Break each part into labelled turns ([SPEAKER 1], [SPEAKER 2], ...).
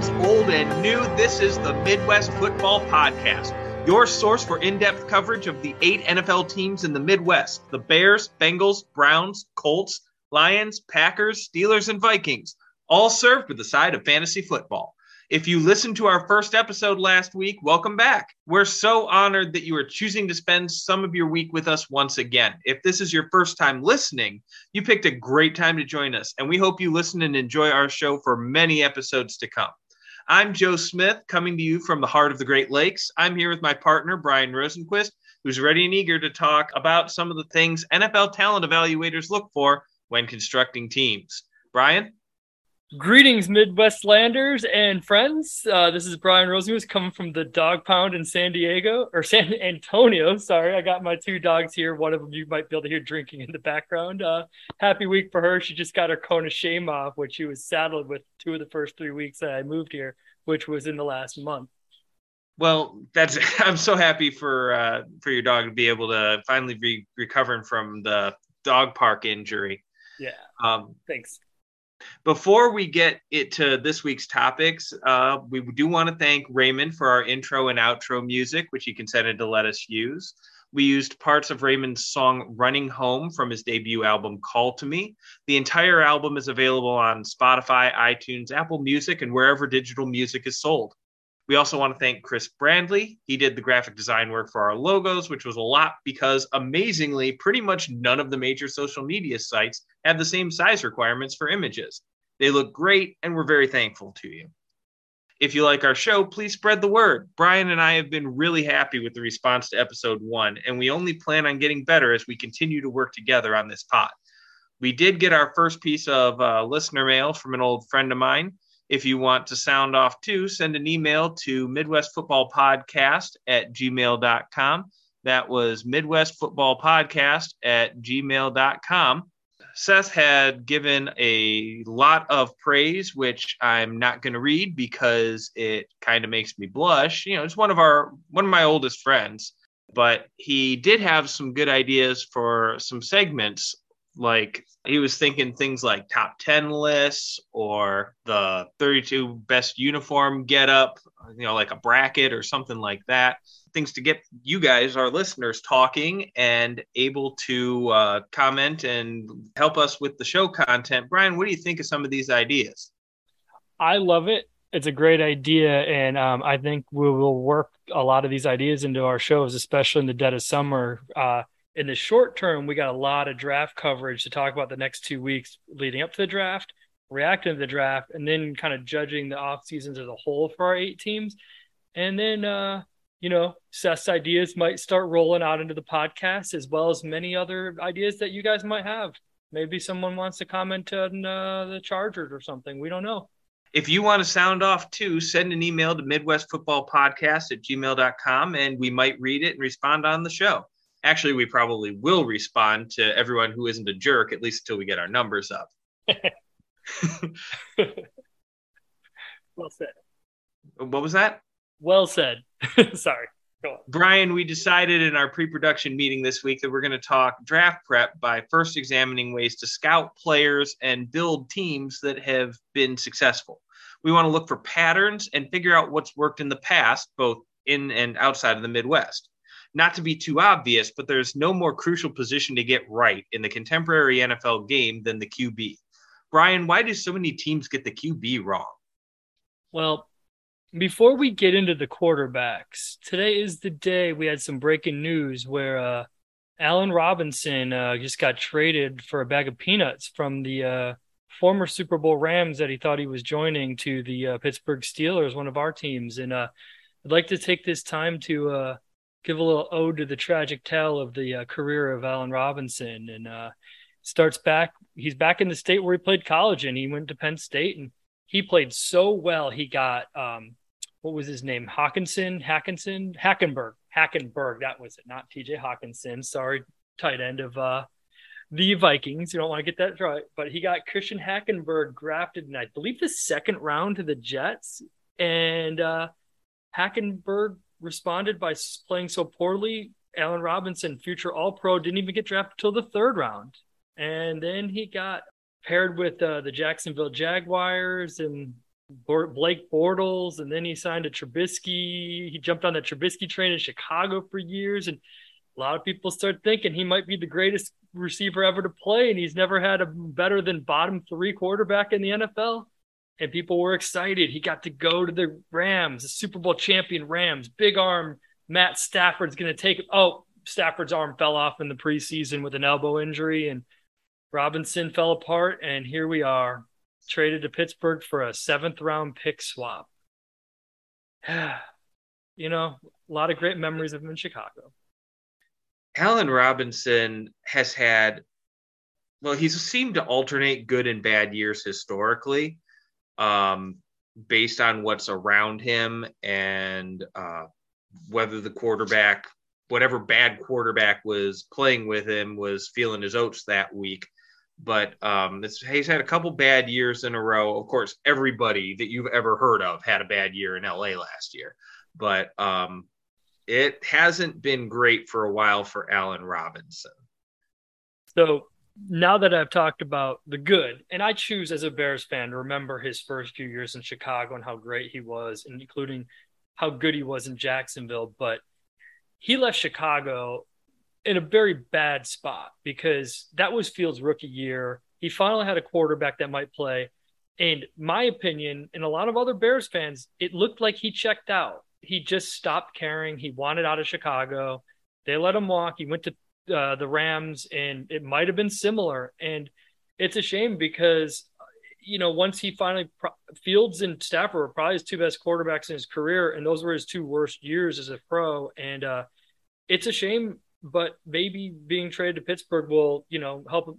[SPEAKER 1] fans, old and new. This is the Midwest Football Podcast, your source for in depth coverage of the eight NFL teams in the Midwest the Bears, Bengals, Browns, Colts, Lions, Packers, Steelers, and Vikings, all served with a side of fantasy football. If you listened to our first episode last week, welcome back. We're so honored that you are choosing to spend some of your week with us once again. If this is your first time listening, you picked a great time to join us, and we hope you listen and enjoy our show for many episodes to come. I'm Joe Smith, coming to you from the heart of the Great Lakes. I'm here with my partner, Brian Rosenquist, who's ready and eager to talk about some of the things NFL talent evaluators look for when constructing teams. Brian?
[SPEAKER 2] Greetings, Midwestlanders and friends. Uh, this is Brian Rosenquist coming from the Dog Pound in San Diego or San Antonio. Sorry, I got my two dogs here. One of them you might be able to hear drinking in the background. Uh, happy week for her. She just got her Kona shame off, which she was saddled with two of the first three weeks that I moved here, which was in the last month.
[SPEAKER 1] Well, that's I'm so happy for uh, for your dog to be able to finally be recovering from the dog park injury.
[SPEAKER 2] Yeah. Um, Thanks.
[SPEAKER 1] Before we get it to this week's topics, uh, we do want to thank Raymond for our intro and outro music, which he consented to let us use. We used parts of Raymond's song Running Home from his debut album Call to Me. The entire album is available on Spotify, iTunes, Apple Music, and wherever digital music is sold. We also want to thank Chris Brandley. He did the graphic design work for our logos, which was a lot because amazingly, pretty much none of the major social media sites have the same size requirements for images. They look great, and we're very thankful to you. If you like our show, please spread the word. Brian and I have been really happy with the response to episode one, and we only plan on getting better as we continue to work together on this pod. We did get our first piece of uh, listener mail from an old friend of mine. If you want to sound off too, send an email to Midwest Football Podcast at gmail.com. That was Midwest Football Podcast at gmail.com. Seth had given a lot of praise, which I'm not going to read because it kind of makes me blush. You know, it's one of our one of my oldest friends, but he did have some good ideas for some segments like he was thinking things like top 10 lists or the 32 best uniform get up, you know, like a bracket or something like that. Things to get you guys, our listeners, talking and able to uh, comment and help us with the show content. Brian, what do you think of some of these ideas?
[SPEAKER 2] I love it. It's a great idea. And um, I think we will work a lot of these ideas into our shows, especially in the dead of summer. Uh, in the short term, we got a lot of draft coverage to talk about the next two weeks leading up to the draft, reacting to the draft, and then kind of judging the off seasons as a whole for our eight teams. And then, uh, you know, Seth's ideas might start rolling out into the podcast as well as many other ideas that you guys might have. Maybe someone wants to comment on uh, the Chargers or something. We don't know.
[SPEAKER 1] If you want to sound off too, send an email to Midwest Football Podcast at gmail.com and we might read it and respond on the show actually we probably will respond to everyone who isn't a jerk at least until we get our numbers up.
[SPEAKER 2] Well said.
[SPEAKER 1] What was that?
[SPEAKER 2] Well said. Sorry.
[SPEAKER 1] Brian we decided in our pre-production meeting this week that we're going to talk draft prep by first examining ways to scout players and build teams that have been successful. We want to look for patterns and figure out what's worked in the past both in and outside of the midwest not to be too obvious, but there's no more crucial position to get right in the contemporary NFL game than the QB. Brian, why do so many teams get the QB wrong?
[SPEAKER 2] Well, before we get into the quarterbacks, today is the day we had some breaking news where uh, Allen Robinson uh, just got traded for a bag of peanuts from the uh, former Super Bowl Rams that he thought he was joining to the uh, Pittsburgh Steelers, one of our teams. And uh, I'd like to take this time to uh, give a little ode to the tragic tale of the uh, career of Allen Robinson, and uh, starts back. He's back in the state where he played college, and he went to Penn State, and he played so well. He got um, what was his name? Hawkinson, Hackinson, Hackenberg, Hackenberg. That was it, not T.J. Hockenson. Sorry, tight end of uh, the Vikings. You don't want to get that right, but he got Christian Hackenberg drafted in, I believe, the second round to the Jets, and uh, Hackenberg responded by playing so poorly. Allen Robinson, future All Pro, didn't even get drafted till the third round, and then he got paired with uh, the Jacksonville Jaguars, and Blake Bortles, and then he signed to Trubisky. He jumped on the Trubisky train in Chicago for years, and a lot of people start thinking he might be the greatest receiver ever to play, and he's never had a better than bottom three quarterback in the NFL. And people were excited. He got to go to the Rams, the Super Bowl champion Rams, big arm. Matt Stafford's going to take. Oh, Stafford's arm fell off in the preseason with an elbow injury, and Robinson fell apart. And here we are, traded to Pittsburgh for a seventh round pick swap. you know, a lot of great memories of him in Chicago.
[SPEAKER 1] Allen Robinson has had, well, he's seemed to alternate good and bad years historically, um, based on what's around him and uh, whether the quarterback, whatever bad quarterback was playing with him, was feeling his oats that week. But um, he's had a couple bad years in a row. Of course, everybody that you've ever heard of had a bad year in LA last year. But um, it hasn't been great for a while for Allen Robinson.
[SPEAKER 2] So now that I've talked about the good, and I choose as a Bears fan to remember his first few years in Chicago and how great he was, including how good he was in Jacksonville. But he left Chicago in a very bad spot because that was Fields' rookie year. He finally had a quarterback that might play. And my opinion, and a lot of other Bears fans, it looked like he checked out he just stopped caring. He wanted out of Chicago. They let him walk. He went to uh, the Rams, and it might have been similar. And it's a shame because, you know, once he finally Fields and Stafford were probably his two best quarterbacks in his career, and those were his two worst years as a pro. And uh, it's a shame, but maybe being traded to Pittsburgh will, you know, help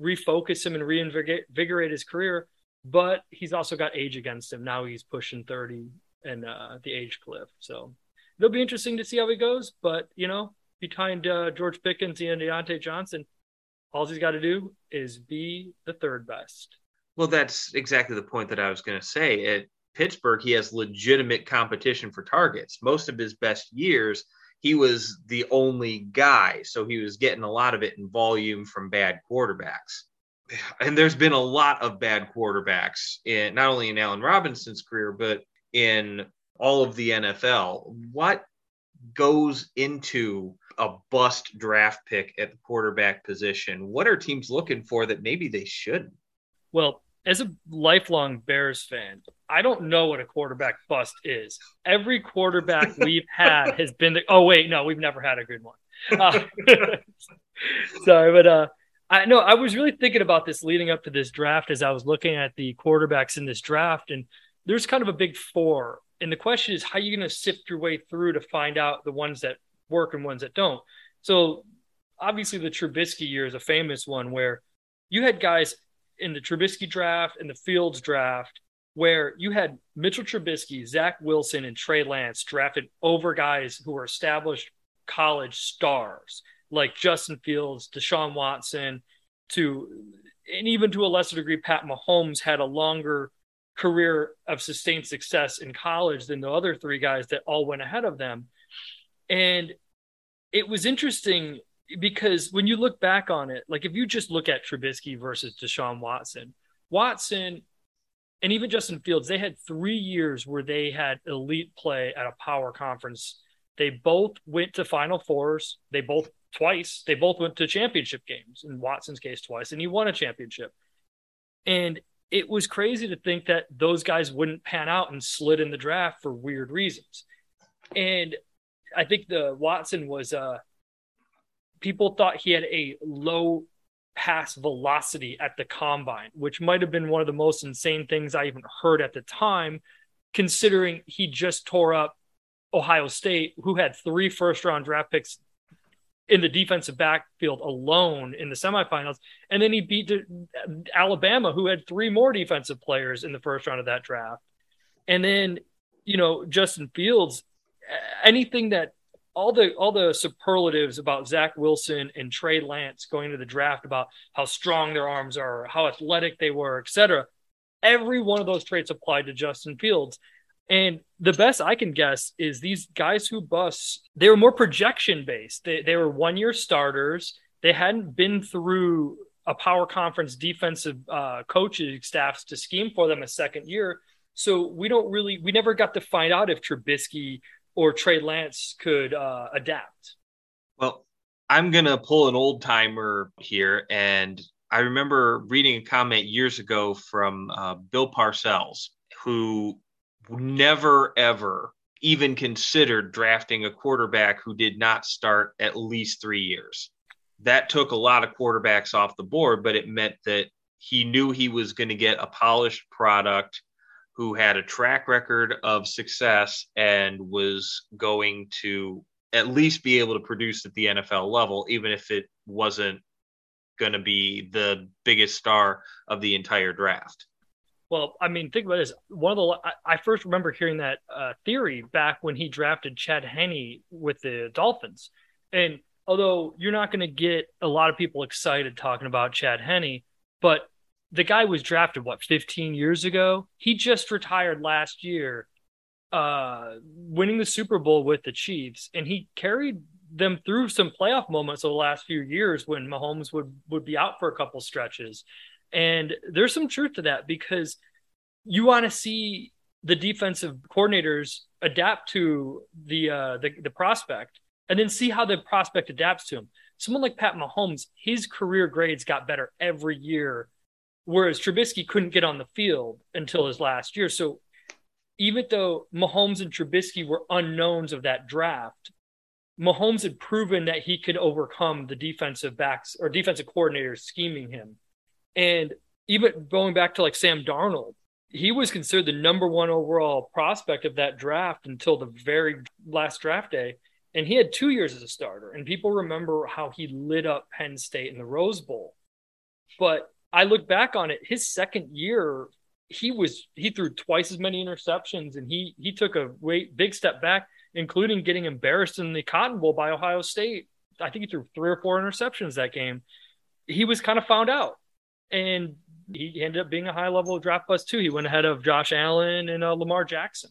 [SPEAKER 2] refocus him and reinvigorate his career. But he's also got age against him. Now he's pushing 30 and uh, the age cliff. So it'll be interesting to see how he goes. But you know, behind uh, George Pickens and Diontae Johnson, all he's got to do is be the third best.
[SPEAKER 1] Well, that's exactly the point that I was going to say. At Pittsburgh, he has legitimate competition for targets. Most of his best years, he was the only guy, so he was getting a lot of it in volume from bad quarterbacks. And there's been a lot of bad quarterbacks in not only in Allen Robinson's career, but in all of the NFL. What goes into a bust draft pick at the quarterback position? What are teams looking for that maybe they shouldn't?
[SPEAKER 2] Well, as a lifelong Bears fan, I don't know what a quarterback bust is. Every quarterback we've had has been the. Oh wait, no, we've never had a good one. Uh, sorry, but uh, I know I was really thinking about this leading up to this draft as I was looking at the quarterbacks in this draft, and there's kind of a big four. And the question is, how are you going to sift your way through to find out the ones that work and ones that don't? So obviously, the Trubisky year is a famous one where you had guys in the Trubisky draft and the Fields draft where you had Mitchell Trubisky, Zach Wilson, and Trey Lance drafted over guys who were established college stars like Justin Fields, Deshaun Watson, to and even to a lesser degree, Pat Mahomes had a longer career of sustained success in college than the other three guys that all went ahead of them. And it was interesting because when you look back on it, like if you just look at Trubisky versus Deshaun Watson, Watson and even Justin Fields, they had three years where they had elite play at a power conference. They both went to Final Fours. They both twice. They both went to championship games. In Watson's case, twice, and he won a championship. And it was crazy to think that those guys wouldn't pan out and slid in the draft for weird reasons. And I think the Watson was uh people thought he had a low pass velocity at the combine, which might have been one of the most insane things I even heard at the time, considering he just tore up Ohio State, who had three first round draft picks in the defensive backfield alone in the semifinals. And then he beat Alabama, who had three more defensive players in the first round of that draft. And then, you know, Justin Fields, anything that all the all the superlatives about Zach Wilson and Trey Lance going to the draft about how strong their arms are, how athletic they were, etc. Every one of those traits applied to Justin Fields. And the best I can guess is these guys who bust, they were more projection based. They, they were one year starters. They hadn't been through a power conference defensive uh, coaching staffs to scheme for them a second year. So we don't really, we never got to find out if Trubisky or Trey Lance could uh, adapt.
[SPEAKER 1] Well, I'm going to pull an old timer here. And I remember reading a comment years ago from uh, Bill Parcells, who never, ever even considered drafting a quarterback who did not start at least three years. That took a lot of quarterbacks off the board, but it meant that he knew he was going to get a polished product who had a track record of success and was going to at least be able to produce at the NFL level, even if it wasn't going to be the biggest star of the entire draft.
[SPEAKER 2] Well, I mean, think about this. One of the I, first remember hearing that uh, theory back when he drafted Chad Henne with the Dolphins, and although you're not going to get a lot of people excited talking about Chad Henne, but the guy was drafted what 15 years ago. He just retired last year, uh, winning the Super Bowl with the Chiefs, and he carried them through some playoff moments over the last few years when Mahomes would would be out for a couple stretches. And there's some truth to that because you want to see the defensive coordinators adapt to the, uh, the the prospect and then see how the prospect adapts to him. Someone like Pat Mahomes, his career grades got better every year, whereas Trubisky couldn't get on the field until his last year. So even though Mahomes and Trubisky were unknowns of that draft, Mahomes had proven that he could overcome the defensive backs or defensive coordinators scheming him. And even going back to like Sam Darnold, he was considered the number one overall prospect of that draft until the very last draft day. And he had two years as a starter. And people remember how he lit up Penn State in the Rose Bowl. But I look back on it, his second year, he was he threw twice as many interceptions and he he took a way big step back, including getting embarrassed in the Cotton Bowl by Ohio State. I think he threw three or four interceptions that game. He was kind of found out and he ended up being a high level draft bust too. He went ahead of Josh Allen and uh, Lamar Jackson.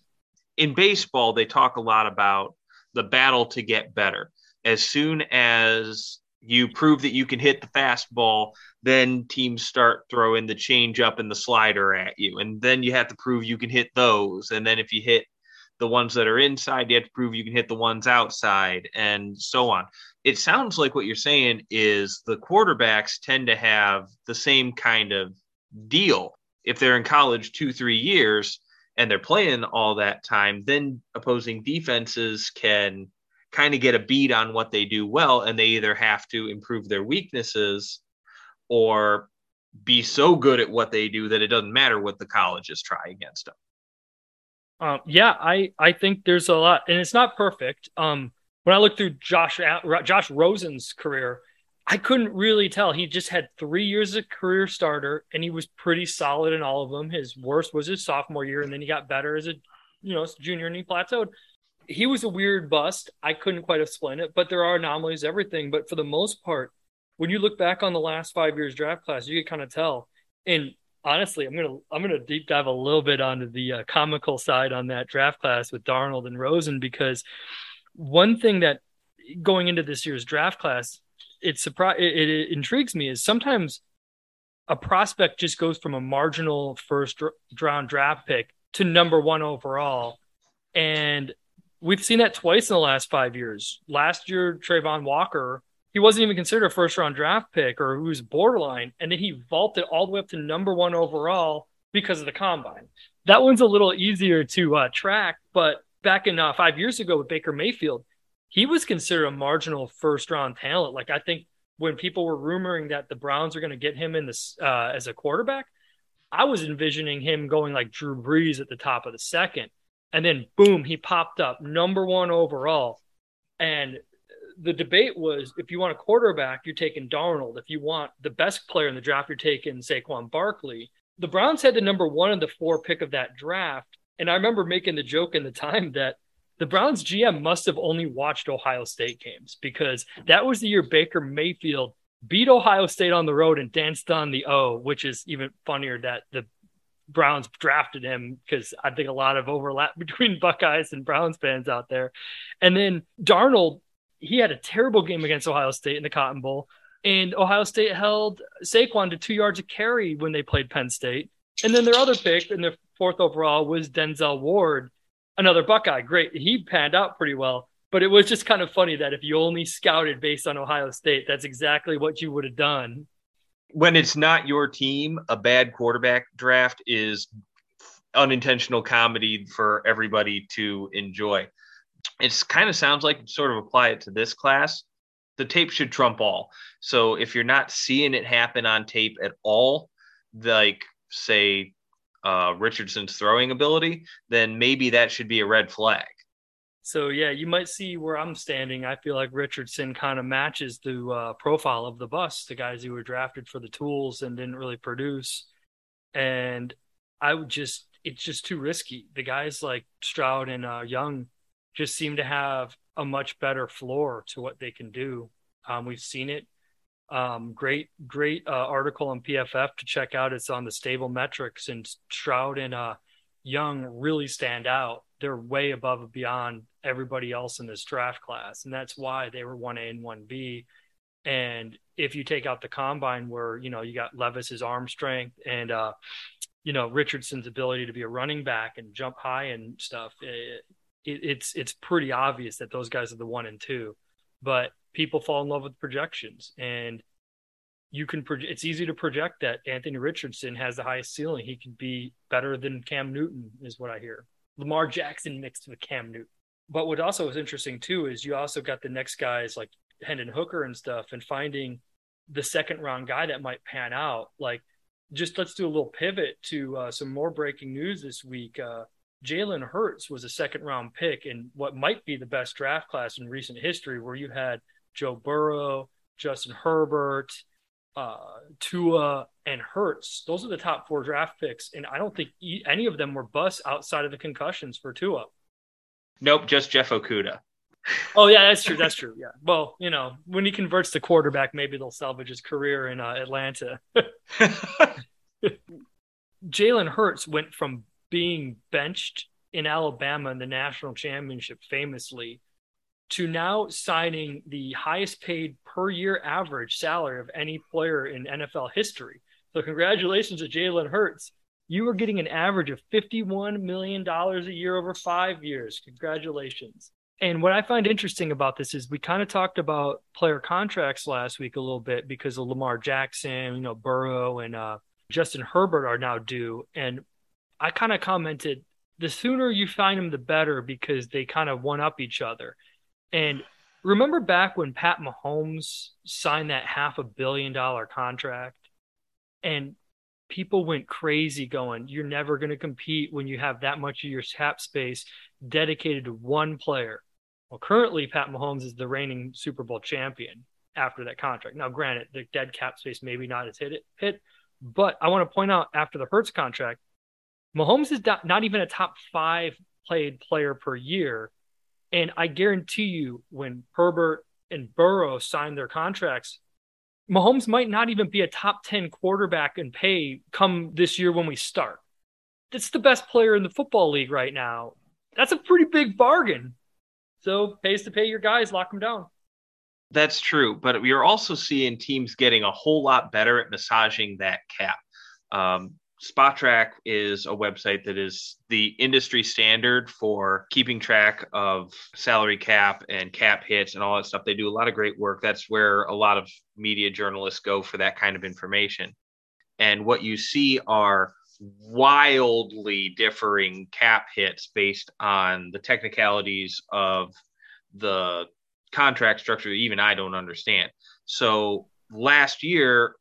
[SPEAKER 1] In baseball, they talk a lot about the battle to get better. As soon as you prove that you can hit the fastball, then teams start throwing the change up and the slider at you. And then you have to prove you can hit those. And then if you hit the ones that are inside, you have to prove you can hit the ones outside and so on it sounds like what you're saying is the quarterbacks tend to have the same kind of deal. If they're in college two, three years and they're playing all that time, then opposing defenses can kind of get a beat on what they do well. And they either have to improve their weaknesses or be so good at what they do that it doesn't matter what the colleges try against them.
[SPEAKER 2] Um, yeah, I, I think there's a lot, and it's not perfect. Um, when I looked through Josh Josh Rosen's career, I couldn't really tell. He just had three years a career starter, and he was pretty solid in all of them. His worst was his sophomore year, and then he got better as a you know junior, and he plateaued. He was a weird bust. I couldn't quite explain it, but there are anomalies, everything. But for the most part, when you look back on the last five years draft class, you can kind of tell. And honestly, I'm gonna I'm gonna deep dive a little bit onto the uh, comical side on that draft class with Darnold and Rosen because one thing that going into this year's draft class, it surprise it, it intrigues me is sometimes a prospect just goes from a marginal first round draft pick to number one overall, and we've seen that twice in the last five years. Last year, Travon Walker, he wasn't even considered a first round draft pick or was borderline, and then he vaulted all the way up to number one overall because of the combine. That one's a little easier to uh, track, but back in uh, five years ago with Baker Mayfield, he was considered a marginal first round talent. Like I think when people were rumoring that the Browns are going to get him in this uh, as a quarterback, I was envisioning him going like Drew Brees at the top of the second, and then boom, he popped up number one overall. And the debate was if you want a quarterback, you're taking Darnold. If you want the best player in the draft, you're taking Saquon Barkley. The Browns had the number one and the four pick of that draft, and I remember making the joke in the time that the Browns GM must have only watched Ohio State games because that was the year Baker Mayfield beat Ohio State on the road and danced on the O, which is even funnier that the Browns drafted him because I think a lot of overlap between Buckeyes and Browns fans out there. And then Darnold, he had a terrible game against Ohio State in the Cotton Bowl. And Ohio State held Saquon to two yards of carry when they played Penn State. And then their other pick in their fourth overall was Denzel Ward, another Buckeye. Great. He panned out pretty well. But it was just kind of funny that if you only scouted based on Ohio State, that's exactly what you would have done.
[SPEAKER 1] When it's not your team, a bad quarterback draft is unintentional comedy for everybody to enjoy. It kind of sounds like sort of apply it to this class. The tape should trump all. So if you're not seeing it happen on tape at all, like say uh, Richardson's throwing ability, then maybe that should be a red flag.
[SPEAKER 2] So yeah, you might see where I'm standing. I feel like Richardson kind of matches the uh, profile of the bus, the guys who were drafted for the tools and didn't really produce. And I would just, it's just too risky. The guys like Stroud and uh, Young just seem to have a much better floor to what they can do. Um, we've seen it. Um, great, great uh, article on PFF to check out. It's on the stable metrics, and Stroud and uh, Young really stand out. They're way above and beyond everybody else in this draft class, and that's why they were one A and one B. And if you take out the combine, where you know you got Levis's arm strength and uh, you know Richardson's ability to be a running back and jump high and stuff, it, it, it's it's pretty obvious that those guys are the one and two. But people fall in love with projections, and you can. it's easy to project that Anthony Richardson has the highest ceiling. He could be better than Cam Newton, is what I hear. Lamar Jackson mixed with Cam Newton but what also was interesting too is you also got the next guys like Hendon Hooker and stuff, and finding the second round guy that might pan out. Like, just let's do a little pivot to uh, some more breaking news this week. Uh, Jalen Hurts was a second round pick in what might be the best draft class in recent history, where you had Joe Burrow, Justin Herbert, uh, Tua, and Hurts. Those are the top four draft picks, and I don't think any of them were busts outside of the concussions for Tua.
[SPEAKER 1] Nope, just Jeff Okudah.
[SPEAKER 2] oh yeah, that's true. That's true. Yeah. Well, you know, when he converts to quarterback, maybe they'll salvage his career in uh, Atlanta. Jalen Hurts went from being benched in Alabama in the national championship famously to now signing the highest paid per year average salary of any player in NFL history. So congratulations to Jalen Hurts you are getting an average of $51 million a year over five years. Congratulations. And what I find interesting about this is we kind of talked about player contracts last week a little bit because of Lamar Jackson, you know, Burrow and uh, Justin Herbert are now due. And I kind of commented the sooner you find them, the better because they kind of one up each other. And remember back when Pat Mahomes signed that half a billion dollar contract? And people went crazy going, you're never going to compete when you have that much of your cap space dedicated to one player. Well, currently, Pat Mahomes is the reigning Super Bowl champion after that contract. Now, granted, the dead cap space maybe not as hit it hit, but I want to point out after the Hurts contract, Mahomes is not even a top five played player per year. And I guarantee you, when Herbert and Burrow signed their contracts, Mahomes might not even be a top 10 quarterback in pay come this year when we start. That's the best player in the football league right now. That's a pretty big bargain. So pays to pay your guys, lock them down.
[SPEAKER 1] That's true, but we are also seeing teams getting a whole lot better at massaging that cap. Um, Spotrac is a website that is the industry standard for keeping track of salary cap and cap hits and all that stuff. They do a lot of great work. That's where a lot of media journalists go for that kind of information. And what you see are wildly differing cap hits based on the technicalities of the contract structure that even I don't understand. So last year,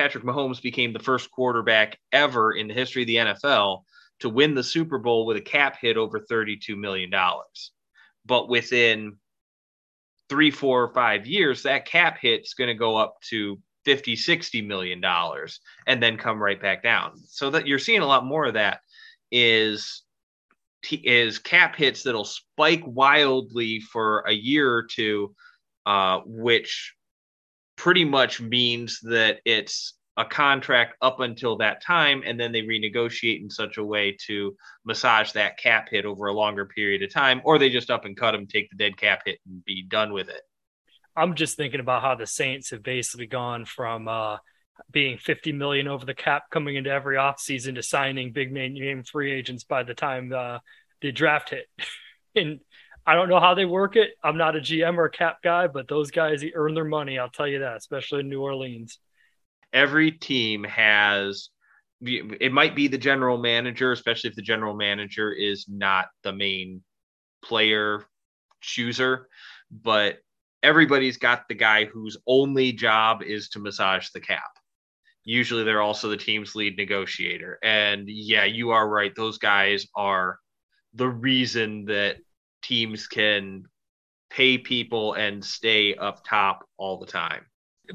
[SPEAKER 1] Patrick Mahomes became the first quarterback ever in the history of the NFL to win the Super Bowl with a cap hit over $32 million. But within three, four, or five years, that cap hit's going to go up to 50, 60 million dollars and then come right back down. So that you're seeing a lot more of that is is cap hits that'll spike wildly for a year or two, uh, which pretty much means that it's a contract up until that time and then they renegotiate in such a way to massage that cap hit over a longer period of time or they just up and cut them take the dead cap hit and be done with it
[SPEAKER 2] i'm just thinking about how the saints have basically gone from uh being 50 million over the cap coming into every offseason to signing big name free agents by the time uh, the draft hit. and I don't know how they work it. I'm not a GM or a cap guy, but those guys earn their money. I'll tell you that, especially in New Orleans.
[SPEAKER 1] Every team has it might be the general manager, especially if the general manager is not the main player chooser, but everybody's got the guy whose only job is to massage the cap. Usually they're also the team's lead negotiator. And yeah, you are right. Those guys are the reason that teams can pay people and stay up top all the time.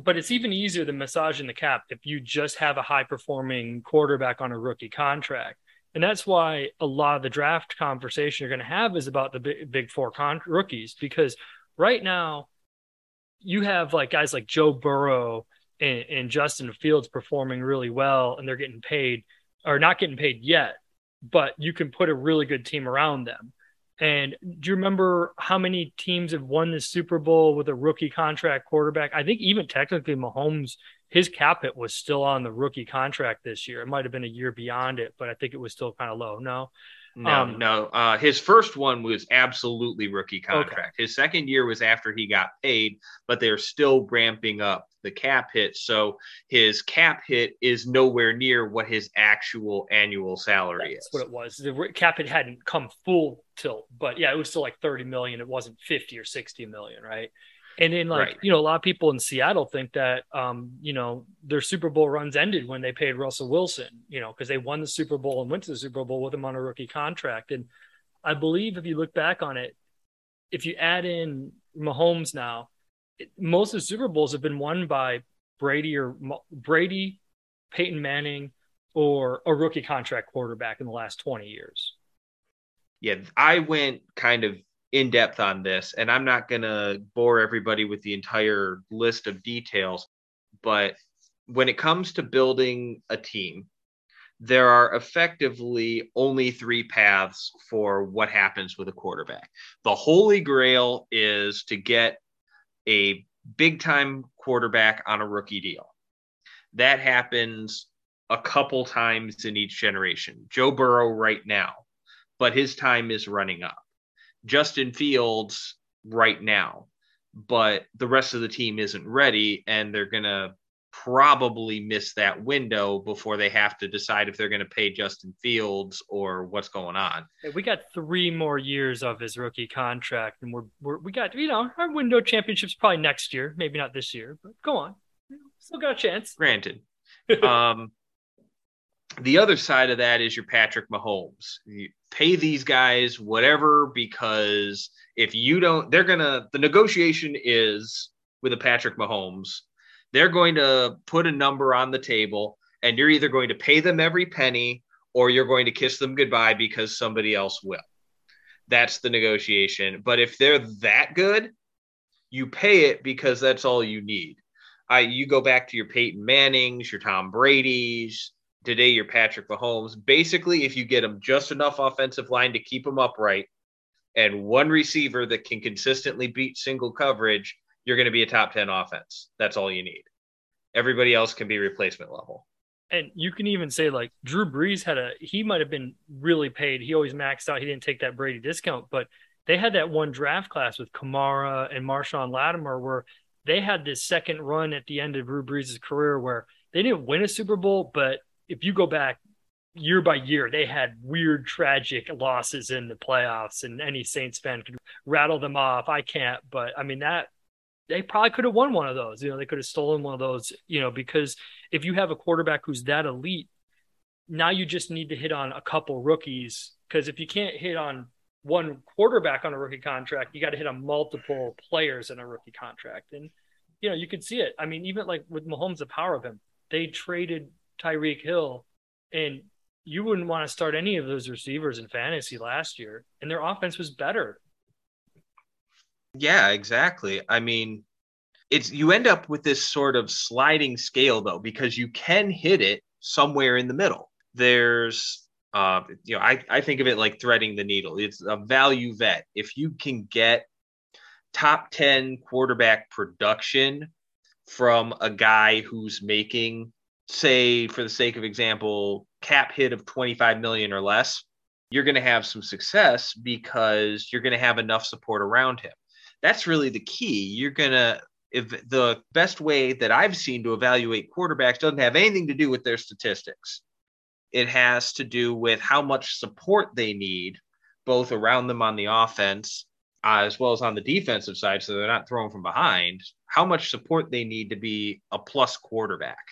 [SPEAKER 2] But it's even easier than massaging the cap if you just have a high performing quarterback on a rookie contract. And that's why a lot of the draft conversation you're going to have is about the big, big four con- rookies because right now you have like guys like Joe Burrow and, and Justin Fields performing really well and they're getting paid or not getting paid yet, but you can put a really good team around them. And do you remember how many teams have won the Super Bowl with a rookie contract quarterback? I think even technically Mahomes, his cap hit was still on the rookie contract this year. It might have been a year beyond it, but I think it was still kind of low. No.
[SPEAKER 1] No, um, no. Uh, his first one was absolutely rookie contract. Okay. His second year was after he got paid, but they're still ramping up the cap hit. So his cap hit is nowhere near what his actual annual salary is.
[SPEAKER 2] That's
[SPEAKER 1] is.
[SPEAKER 2] what it was. The cap hit hadn't come full tilt, but yeah, it was still like 30 million. It wasn't 50 or 60 million, right? And then, like, right. you know, a lot of people in Seattle think that, um, you know, their Super Bowl runs ended when they paid Russell Wilson, you know, because they won the Super Bowl and went to the Super Bowl with him on a rookie contract. And I believe if you look back on it, if you add in Mahomes now, it, most of the Super Bowls have been won by Brady or Brady, Peyton Manning, or a rookie contract quarterback in the last 20 years.
[SPEAKER 1] Yeah, I went kind of in depth on this, and I'm not going to bore everybody with the entire list of details, but when it comes to building a team, there are effectively only three paths for what happens with a quarterback. The holy grail is to get a big time quarterback on a rookie deal. That happens a couple times in each generation. Joe Burrow right now, but his time is running up. Justin Fields right now, but the rest of the team isn't ready and they're going to probably miss that window before they have to decide if they're going to pay Justin Fields or what's going on.
[SPEAKER 2] We got three more years of his rookie contract, and we're, we're we got you know our window championships probably next year, maybe not this year, but go on, still got a chance.
[SPEAKER 1] Granted, um, the other side of that is your Patrick Mahomes. Pay these guys whatever because if you don't, they're gonna. The negotiation is with a Patrick Mahomes. They're going to put a number on the table, and you're either going to pay them every penny or you're going to kiss them goodbye because somebody else will. That's the negotiation. But if they're that good, you pay it because that's all you need. I you go back to your Peyton Mannings, your Tom Brady's, today you're Patrick Mahomes. Basically, if you get them just enough offensive line to keep them upright and one receiver that can consistently beat single coverage, you're going to be a top 10 offense. That's all you need. Everybody else can be replacement level.
[SPEAKER 2] And you can even say like Drew Brees had a he might have been really paid. He always maxed out. He didn't take that Brady discount, but they had that one draft class with Kamara and Marshon Lattimore where they had this second run at the end of Drew Brees' career where they didn't win a Super Bowl, but if you go back year by year, they had weird, tragic losses in the playoffs, and any Saints fan could rattle them off. I can't, but I mean that they probably could have won one of those. You know, they could have stolen one of those. You know, because if you have a quarterback who's that elite, now you just need to hit on a couple rookies. Because if you can't hit on one quarterback on a rookie contract, you got to hit on multiple players in a rookie contract, and you know you could see it. I mean, even like with Mahomes, the power of him, they traded Tyreek Hill, and you wouldn't want to start any of those receivers in fantasy last year, and their offense was better.
[SPEAKER 1] Yeah, exactly. I mean, it's you end up with this sort of sliding scale though, because you can hit it somewhere in the middle. There's uh, you know, I, I think of it like threading the needle. It's a value vet. If you can get top 10 quarterback production from a guy who's making say for the sake of example, cap hit of 25 million or less, you're going to have some success because you're going to have enough support around him. That's really the key. You're going to if the best way that I've seen to evaluate quarterbacks doesn't have anything to do with their statistics. It has to do with how much support they need, both around them on the offense uh, as well as on the defensive side, so they're not thrown from behind. How much support they need to be a plus quarterback.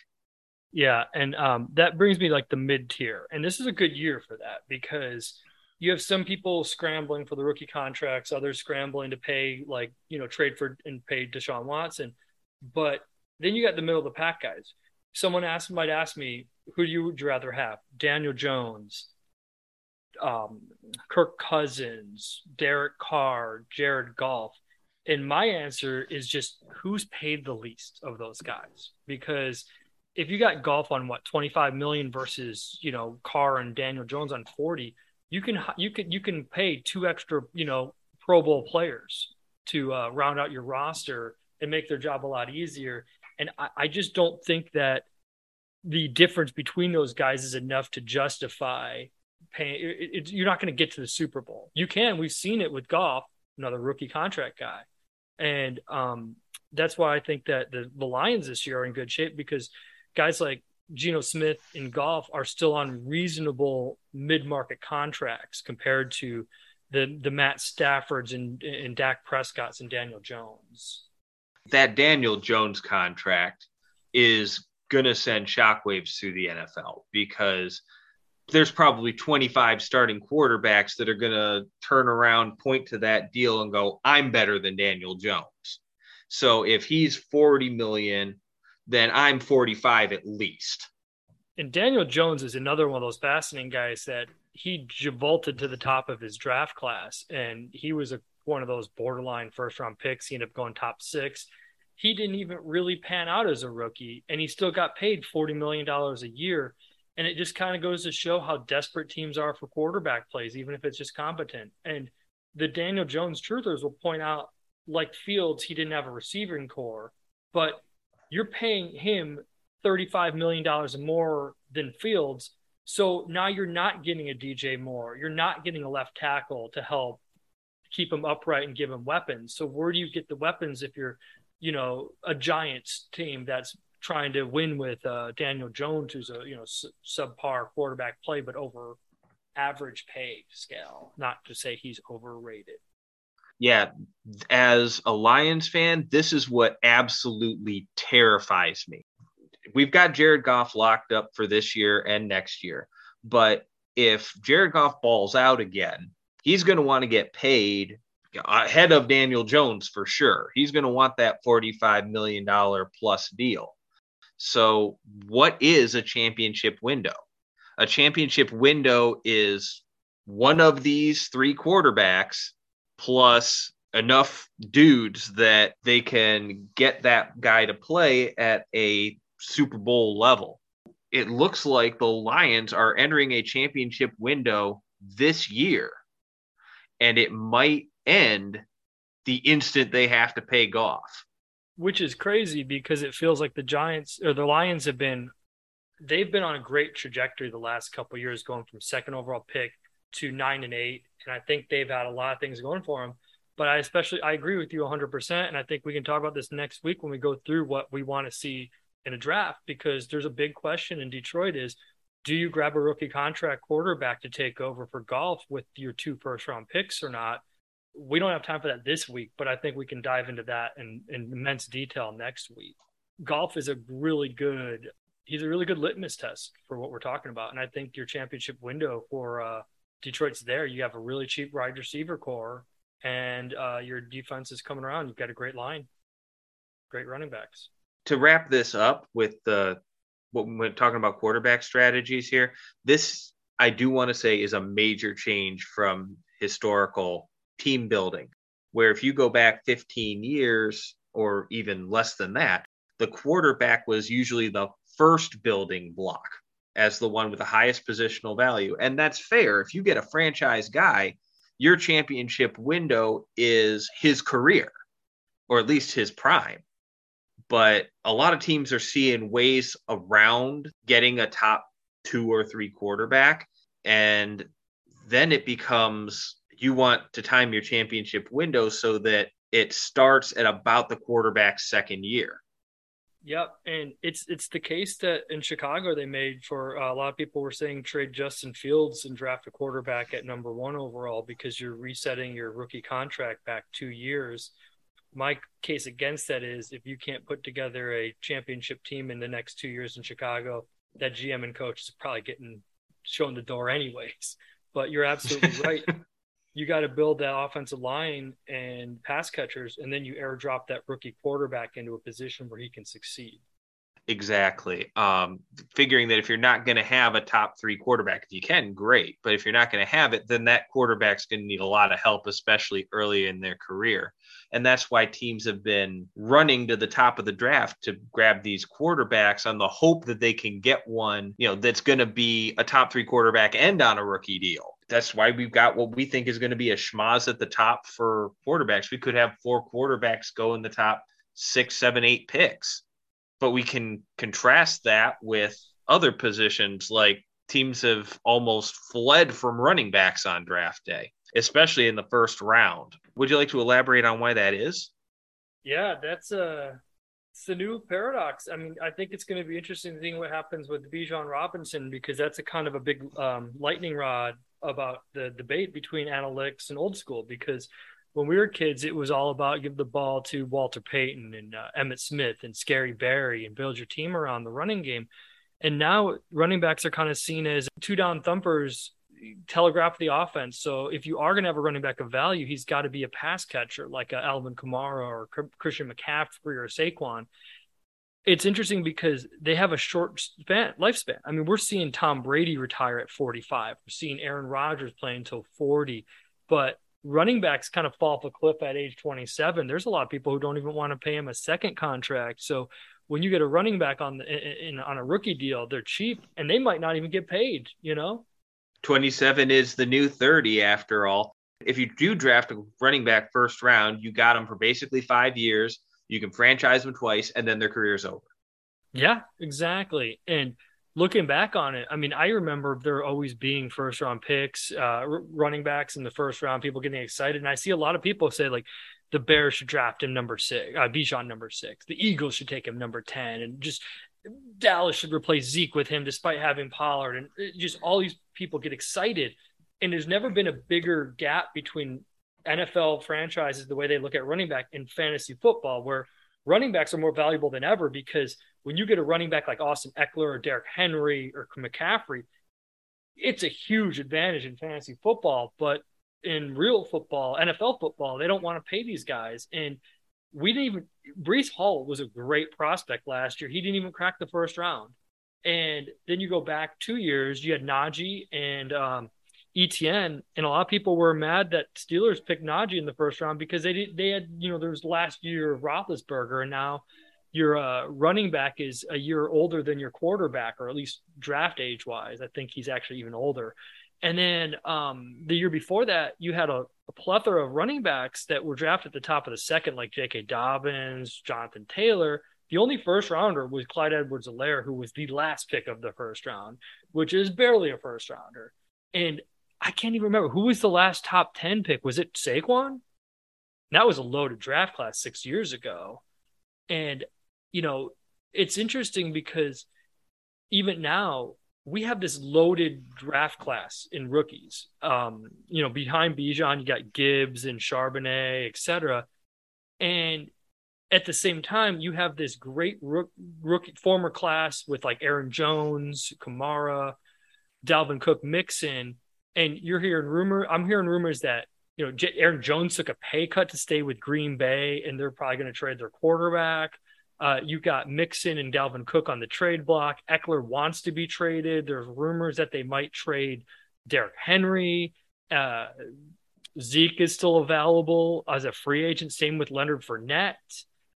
[SPEAKER 2] Yeah, and um, that brings me like the mid tier, and this is a good year for that because you have some people scrambling for the rookie contracts, others scrambling to pay like you know trade for and pay Deshaun Watson, but then you got the middle of the pack guys. Someone asked might ask me, who do you would you rather have, Daniel Jones, um, Kirk Cousins, Derek Carr, Jared Goff, and my answer is just who's paid the least of those guys because if you got Goff on what 25 million versus you know Carr and Daniel Jones on 40 you can you can you can pay two extra you know Pro Bowl players to uh, round out your roster and make their job a lot easier. And I, I just don't think that the difference between those guys is enough to justify paying. It, it, you're not going to get to the Super Bowl. You can. We've seen it with Goff, another rookie contract guy, and um, that's why I think that the, the Lions this year are in good shape because guys like Geno Smith and Goff are still on reasonable mid-market contracts compared to the the Matt Staffords and and Dak Prescott's and Daniel Jones.
[SPEAKER 1] That Daniel Jones contract is gonna send shockwaves through the NFL because there's probably 25 starting quarterbacks that are gonna turn around, point to that deal, and go, "I'm better than Daniel Jones." So if he's 40 million then I'm 45 at least.
[SPEAKER 2] And Daniel Jones is another one of those fascinating guys that he vaulted to the top of his draft class, and he was a, one of those borderline first round picks. He ended up going top six. He didn't even really pan out as a rookie, and he still got paid $40 million a year. And it just kind of goes to show how desperate teams are for quarterback plays, even if it's just competent. And the Daniel Jones truthers will point out, like Fields, he didn't have a receiving corps, but you're paying him $35 million more than Fields. So now you're not getting a DJ Moore. You're not getting a left tackle to help keep him upright and give him weapons. So where do you get the weapons if you're, you know, a Giants team that's trying to win with uh, Daniel Jones, who's a you know subpar quarterback play, but over average pay scale. Not to say he's overrated
[SPEAKER 1] yeah, as a Lions fan, this is what absolutely terrifies me. We've got Jared Goff locked up for this year and next year. But if Jared Goff balls out again, he's going to want to get paid ahead of Daniel Jones for sure. He's going to want that $45 million plus deal. So, what is a championship window? A championship window is one of these three quarterbacks plus enough dudes that they can get that guy to play at a Super Bowl level. It looks like the Lions are entering a championship window this year, and it might end the instant they have to pay Goff.
[SPEAKER 2] Which is crazy because it feels like the Giants or the Lions have been they've been on a great trajectory the last couple years, going from second overall pick to nine and eight, and I think they've had a lot of things going for them. But I especially I agree with you 100%, and I think we can talk about this next week when we go through what we want to see in a draft because there's a big question in Detroit is do you grab a rookie contract quarterback to take over for Goff with your two first round picks or not? We don't have time for that this week, but I think we can dive into that in, in immense detail next week. Goff is a really good he's a really good litmus test for what we're talking about. And I think your championship window for uh, Detroit's there. You have a really cheap wide receiver corps, and uh, your defense is coming around. You've got a great line, great running backs.
[SPEAKER 1] To wrap this up with the what we're talking about quarterback strategies here, this I do want to say is a major change from historical team building, where if you go back 15 years or even less than that, the quarterback was usually the first building block as the one with the highest positional value. And that's fair. If you get a franchise guy, your championship window is his career, or at least his prime. but a lot of teams are seeing ways around getting a top two or three quarterback. And then it becomes you want to time your championship window so that it starts at about the quarterback's second year.
[SPEAKER 2] Yep, and it's it's the case that in Chicago they made for uh, a lot of people were saying trade Justin Fields and draft a quarterback at number one overall because you're resetting your rookie contract back two years. My case against that is if you can't put together a championship team in the next two years in Chicago, that GM and coach is probably getting shown the door anyways. But you're absolutely right you got to build that offensive line and pass catchers, and then you airdrop that rookie quarterback into a position where he can succeed.
[SPEAKER 1] Exactly. Um, figuring that if you're not going to have a top three quarterback, if you can, great. But if you're not going to have it, then that quarterback's going to need a lot of help, especially early in their career. And that's why teams have been running to the top of the draft to grab these quarterbacks on the hope that they can get one, you know, that's going to be a top three quarterback and on a rookie deal that's why we've got what we think is going to be a schmaz at the top for quarterbacks. We could have four quarterbacks go in the top six, seven, eight picks, but we can contrast that with other positions like teams have almost fled from running backs on draft day, especially in the first round. Would you like to elaborate on why that is?
[SPEAKER 2] Yeah, that's a it's the new paradox. I mean, I think it's going to be interesting to see what happens with Bijan Robinson because that's a kind of a big um, lightning rod about the debate between analytics and old school because when we were kids, it was all about give the ball to Walter Payton and uh, Emmitt Smith and Scary Barry and build your team around the running game. And now running backs are kind of seen as two down thumpers, telegraph the offense. So if you are going to have a running back of value, he's got to be a pass catcher like a Alvin Kamara or Christian McCaffrey or Saquon it's interesting because they have a short span lifespan. I mean, we're seeing Tom Brady retire at 45. We're seeing Aaron Rodgers play until 40, but running backs kind of fall off a cliff at age 27. There's a lot of people who don't even want to pay him a second contract. So when you get a running back on the, in, on a rookie deal, they're cheap and they might not even get paid. You know,
[SPEAKER 1] 27 is the new 30 after all. If you do draft a running back first round, you got him for basically five years you can franchise them twice, and then their career's over.
[SPEAKER 2] Yeah, exactly. And looking back on it, I mean, I remember there always being first round picks, uh, running backs in the first round, people getting excited. And I see a lot of people say, like, the Bears should draft him number six, uh, Bijan number six. The Eagles should take him number 10. And just Dallas should replace Zeke with him despite having Pollard. And just all these people get excited. And there's never been a bigger gap between NFL franchises, the way they look at running back in fantasy football, where running backs are more valuable than ever because when you get a running back like Austin Ekeler or Derrick Henry or McCaffrey, it's a huge advantage in fantasy football. But in real football, NFL football, they don't want to pay these guys. And we didn't even, Breece Hall was a great prospect last year. He didn't even crack the first round. And then you go back two years, you had Najee and um, Etienne, and a lot of people were mad that Steelers picked Najee in the first round because they did, they had you know there was last year of Roethlisberger, and now your uh, running back is a year older than your quarterback, or at least draft age wise. I think he's actually even older. And then um, the year before that, you had a, a, plethora of running backs that were drafted at the top of the second, like J.K. Dobbins, Jonathan Taylor. The only first rounder was Clyde Edwards-Helaire, who was the last pick of the first round, which is barely a first rounder. And I can't even remember who was the last top 10 pick. Was it Saquon? That was a loaded draft class six years ago. And, you know, it's interesting because even now we have this loaded draft class in rookies. Um, you know, behind Bijan, you got Gibbs and Charbonnet, etc. And at the same time, you have this great rook, rookie former class with like Aaron Jones, Kamara, Dalvin Cook, Mixon and you're hearing rumor. I'm hearing rumors that you know Aaron Jones took a pay cut to stay with Green Bay, and they're probably going to trade their quarterback. Uh, you got Mixon and Dalvin Cook on the trade block. Ekeler wants to be traded. There's rumors that they might trade Derrick Henry. Uh, Zeke is still available as a free agent. Same with Leonard Fournette.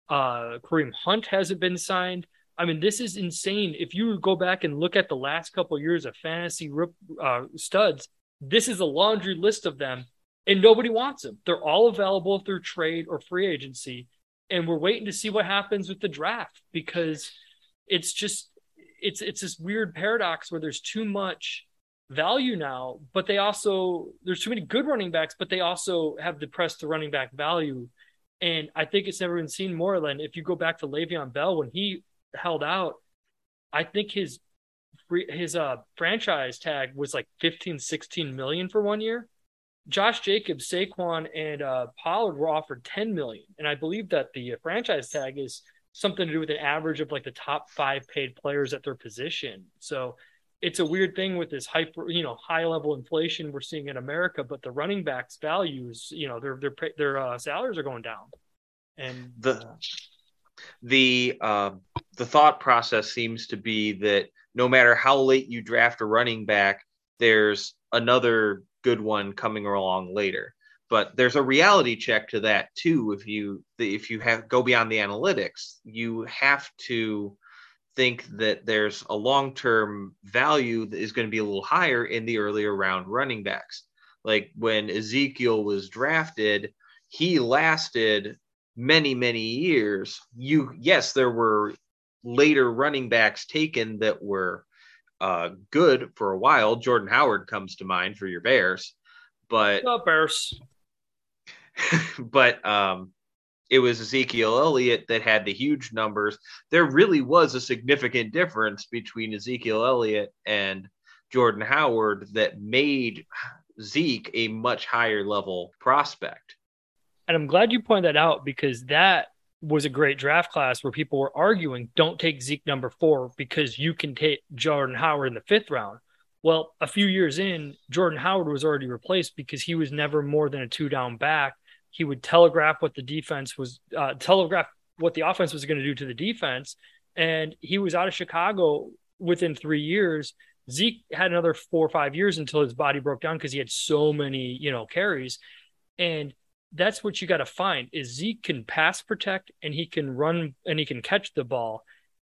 [SPEAKER 2] Uh, Kareem Hunt hasn't been signed. I mean, this is insane. If you go back and look at the last couple of years of fantasy uh, studs, this is a laundry list of them, and nobody wants them. They're all available through trade or free agency. and we're waiting to see what happens with the draft because it's just it's it's this weird paradox where there's too much value now, but they also there's too many good running backs, but they also have depressed the running back value. And I think it's never been seen more than if you go back to Le'Veon Bell when he held out, I think his his uh franchise tag was like 15, 16 million for one year. Josh Jacobs, Saquon, and uh, Pollard were offered 10 million, and I believe that the franchise tag is something to do with an average of like the top five paid players at their position. So it's a weird thing with this hyper, you know, high level inflation we're seeing in America, but the running backs' values, you know, their their their uh, salaries are going down, and
[SPEAKER 1] the the uh, the thought process seems to be that no matter how late you draft a running back, there's another good one coming along later. But there's a reality check to that too. If you if you have go beyond the analytics, you have to think that there's a long term value that is going to be a little higher in the earlier round running backs. Like when Ezekiel was drafted, he lasted many, many years. You, yes, there were later running backs taken that were uh, good for a while. Jordan Howard comes to mind for your Bears, but
[SPEAKER 2] oh, Bears.
[SPEAKER 1] but um, it was Ezekiel Elliott that had the huge numbers. There really was a significant difference between Ezekiel Elliott and Jordan Howard that made Zeke a much higher level prospect.
[SPEAKER 2] And I'm glad you pointed that out because that was a great draft class where people were arguing don't take Zeke number four because you can take Jordan Howard in the fifth round. Well, a few years in, Jordan Howard was already replaced because he was never more than a two down back he would telegraph what the defense was, uh, telegraph what the offense was going to do to the defense. And he was out of Chicago within three years. Zeke had another four or five years until his body broke down because he had so many, you know, carries. And that's what you got to find is Zeke can pass protect and he can run and he can catch the ball.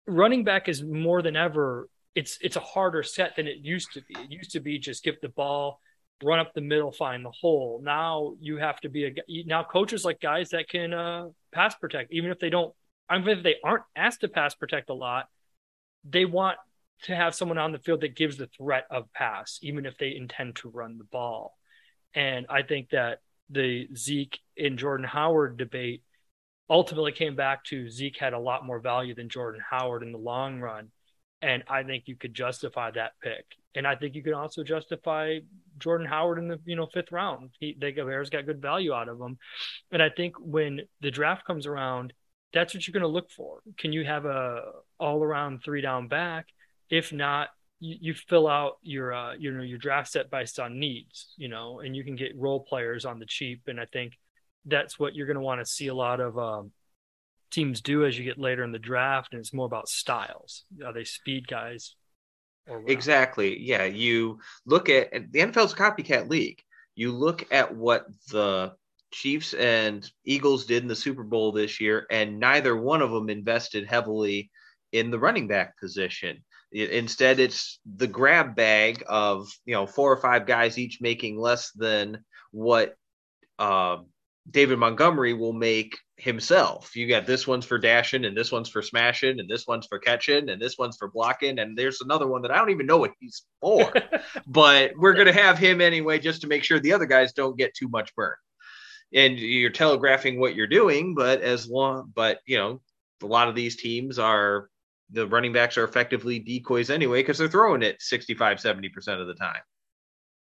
[SPEAKER 2] Running back is more than ever. It's it's a harder set than it used to be. It used to be just give the ball run up the middle, find the hole. Now you have to be a now coaches like guys that can uh, pass protect, even if they don't. Even if they aren't asked to pass protect a lot, they want to have someone on the field that gives the threat of pass, even if they intend to run the ball. And I think that the Zeke and Jordan Howard debate ultimately came back to Zeke had a lot more value than Jordan Howard in the long run. And I think you could justify that pick. And I think you can also justify Jordan Howard in the you know fifth round. He, they Bears got good value out of him, and I think when the draft comes around, that's what you're going to look for. Can you have a all around three down back? If not, you, you fill out your uh, you know your draft set based on needs, you know, and you can get role players on the cheap. And I think that's what you're going to want to see a lot of um, teams do as you get later in the draft, and it's more about styles. Are they speed guys?
[SPEAKER 1] Exactly. Yeah. You look at the NFL's copycat league. You look at what the Chiefs and Eagles did in the Super Bowl this year, and neither one of them invested heavily in the running back position. Instead, it's the grab bag of you know four or five guys each making less than what uh, David Montgomery will make himself. You got this one's for dashing, and this one's for smashing, and this one's for catching, and this one's for blocking, and there's another one that I don't even know what he's for. but we're gonna have him anyway, just to make sure the other guys don't get too much burn. And you're telegraphing what you're doing, but as long, but you know, a lot of these teams are the running backs are effectively decoys anyway because they're throwing it 65, 70% of the time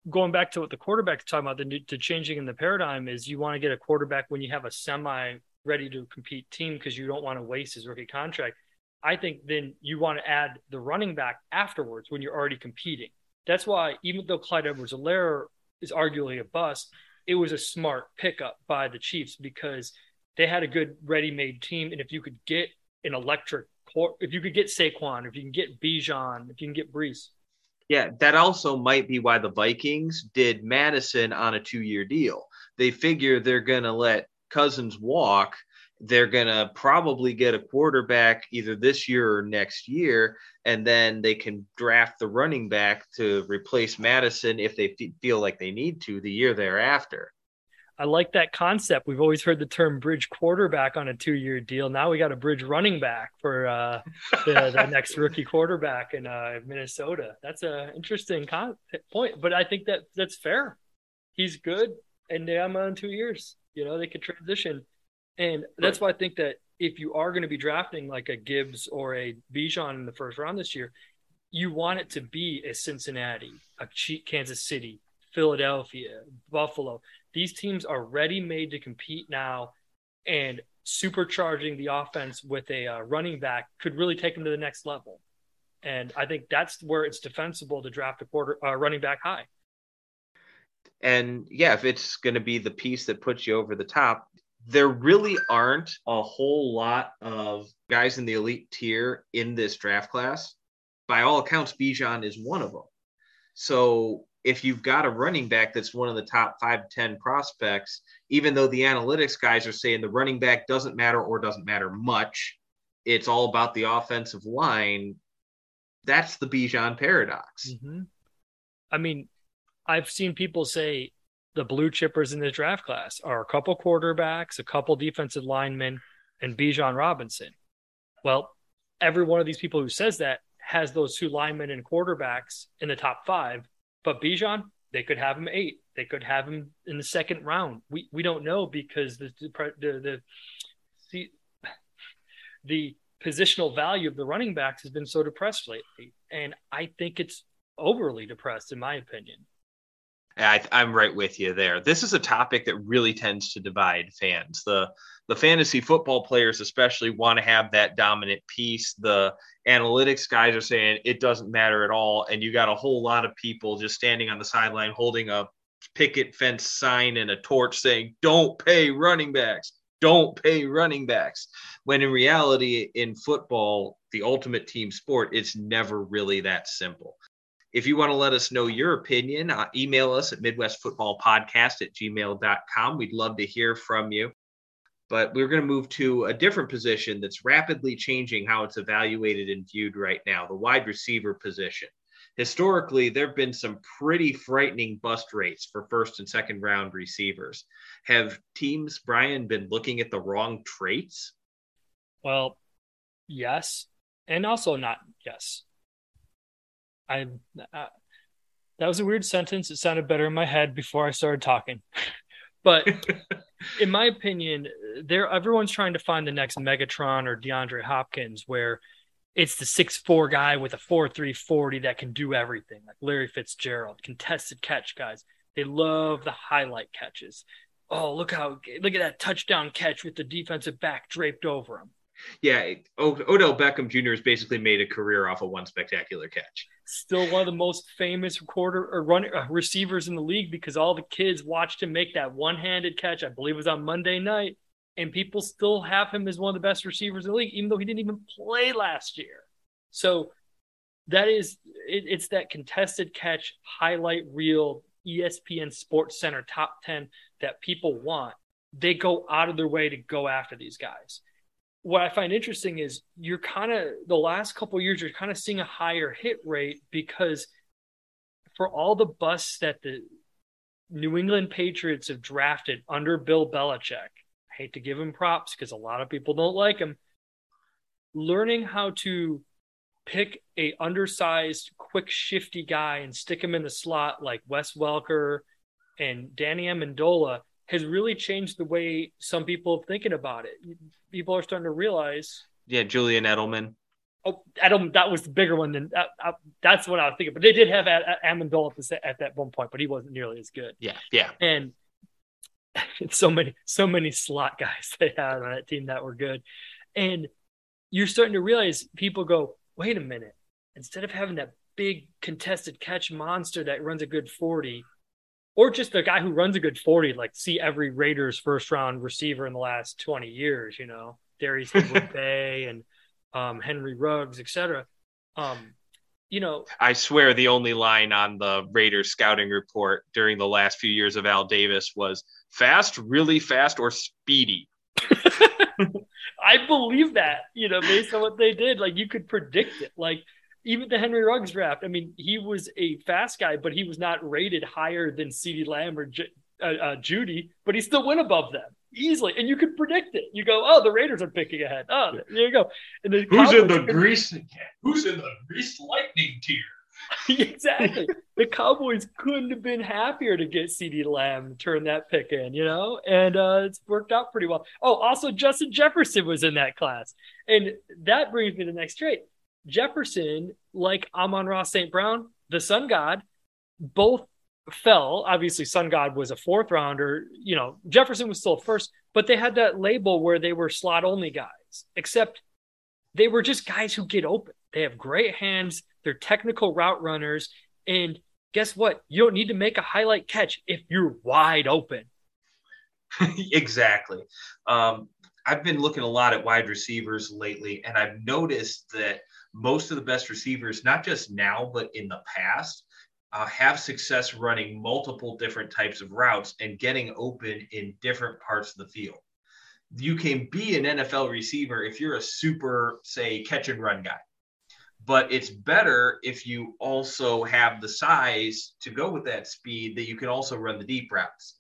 [SPEAKER 2] going back to what the quarterback's talking about, the, the changing in the paradigm is you want to get a quarterback when you have a semi ready to compete team because you don't want to waste his rookie contract. I think then you want to add the running back afterwards when you're already competing. That's why even though Clyde Edwards-Helaire is arguably a bust, it was a smart pickup by the Chiefs because they had a good ready-made team. And if you could get an electric, if you could get Saquon, if you can get Bijan, if you can get Breece,
[SPEAKER 1] yeah, that also might be why the Vikings did Mattison on a two year deal. They figure they're going to let Cousins walk. They're going to probably get a quarterback either this year or next year, and then they can draft the running back to replace Mattison if they feel like they need to the year thereafter.
[SPEAKER 2] I like that concept. We've always heard the term bridge quarterback on a two year deal. Now we got a bridge running back for uh, the, the, next rookie quarterback in uh, Minnesota. That's an interesting con- point, but I think that that's fair. He's good, and have on two years. You know, they could transition. And that's why I think that if you are going to be drafting like a Gibbs or a Bijan in the first round this year, you want it to be a Cincinnati, a Kansas City, Philadelphia, Buffalo. These teams are ready made to compete now, and supercharging the offense with a uh, running back could really take them to the next level. And I think that's where it's defensible to draft a quarter uh, running back high.
[SPEAKER 1] And yeah, if it's going to be the piece that puts you over the top, there really aren't a whole lot of guys in the elite tier in this draft class. By all accounts, Bijan is one of them. So if you've got a running back that's one of the top five, 10 prospects, even though the analytics guys are saying the running back doesn't matter or doesn't matter much, it's all about the offensive line. That's the Bijan paradox.
[SPEAKER 2] Mm-hmm. I mean, I've seen people say the blue chippers in the draft class are a couple quarterbacks, a couple defensive linemen, and Bijan Robinson. Well, every one of these people who says that has those two linemen and quarterbacks in the top five. But Bijan, they could have him eight. They could have him in the second round. We we don't know because the the the the, the positional value of the running backs has been so depressed lately, and I think it's overly depressed in my opinion.
[SPEAKER 1] I, am right with you there. This is a topic that really tends to divide fans. The the fantasy football players especially want to have that dominant piece. The analytics guys are saying it doesn't matter at all, and you got a whole lot of people just standing on the sideline holding a picket fence sign and a torch saying, "Don't pay running backs." Don't pay running backs. When in reality, in football, the ultimate team sport, it's never really that simple. If you want to let us know your opinion, uh, email us at midwestfootballpodcast at gmail.com. We'd love to hear from you. But we're going to move to a different position that's rapidly changing how it's evaluated and viewed right now the wide receiver position. Historically, there have been some pretty frightening bust rates for first and second round receivers. Have teams, Brian, been looking at the wrong traits?
[SPEAKER 2] Well, yes, and also not yes. I uh, that was a weird sentence. It sounded better in my head before I started talking. but in my opinion, there everyone's trying to find the next Megatron or DeAndre Hopkins, where it's the six four guy with a four three forty that can do everything, like Larry Fitzgerald, contested catch guys. They love the highlight catches. Oh, look how look at that touchdown catch with the defensive back draped over him.
[SPEAKER 1] Yeah, Odell Beckham Jr. has basically made a career off of one spectacular catch.
[SPEAKER 2] Still one of the most famous quarter or run uh, receivers in the league because all the kids watched him make that one-handed catch. I believe it was on Monday night, and people still have him as one of the best receivers in the league, even though he didn't even play last year. So that is it, it's that contested catch highlight reel ESPN Sports Center top ten that people want. They go out of their way to go after these guys what I find interesting is you're kind of the last couple years you're kind of seeing a higher hit rate because for all the busts that the New England Patriots have drafted under Bill Belichick, I hate to give him props because a lot of people don't like him. Learning how to pick a undersized, quick, shifty guy and stick him in the slot like Wes Welker and Danny Amendola has really changed the way some people are thinking about it. People are starting to realize.
[SPEAKER 1] Yeah, Julian Edelman.
[SPEAKER 2] Oh, Edelman, that was the bigger one than that, uh, that's what I was thinking. But they did have Amendola at, the, at that one point, but he wasn't nearly as good.
[SPEAKER 1] Yeah, yeah.
[SPEAKER 2] And so many, so many slot guys they had on that team that were good, and you're starting to realize people go, wait a minute, instead of having that big contested catch monster that runs a good forty, or just a guy who runs a good 40, like see every Raiders first round receiver in the last 20 years, you know, Darius Bay and um, Henry Ruggs, etc. Um, you know,
[SPEAKER 1] I swear the only line on the Raiders scouting report during the last few years of Al Davis was fast, really fast, or speedy.
[SPEAKER 2] I believe that, you know, based on what they did, like you could predict it. Like even the Henry Ruggs draft, I mean, he was a fast guy, but he was not rated higher than CeeDee Lamb or J- uh, uh, Jeudy, but he still went above them easily, and you could predict it. You go, oh, the Raiders are picking ahead. Oh, there you go.
[SPEAKER 1] And then who's in the grease? Who's in the grease lightning tier?
[SPEAKER 2] exactly. the Cowboys couldn't have been happier to get CeeDee Lamb turn that pick in, you know, and uh, it's worked out pretty well. Oh, also Justin Jefferson was in that class, and that brings me to the next trait. Jefferson, like Amon-Ra St. Brown, the Sun God, both fell. Obviously, Sun God was a fourth rounder. You know, Jefferson was still first, but they had that label where they were slot only guys, except they were just guys who get open. They have great hands. They're technical route runners. And guess what? You don't need to make a highlight catch if you're wide open.
[SPEAKER 1] exactly. Um, I've been looking a lot at wide receivers lately, and I've noticed that most of the best receivers, not just now, but in the past, uh, have success running multiple different types of routes and getting open in different parts of the field. You can be an NFL receiver if you're a super, say, catch and run guy but it's better if you also have the size to go with that speed that you can also run the deep routes.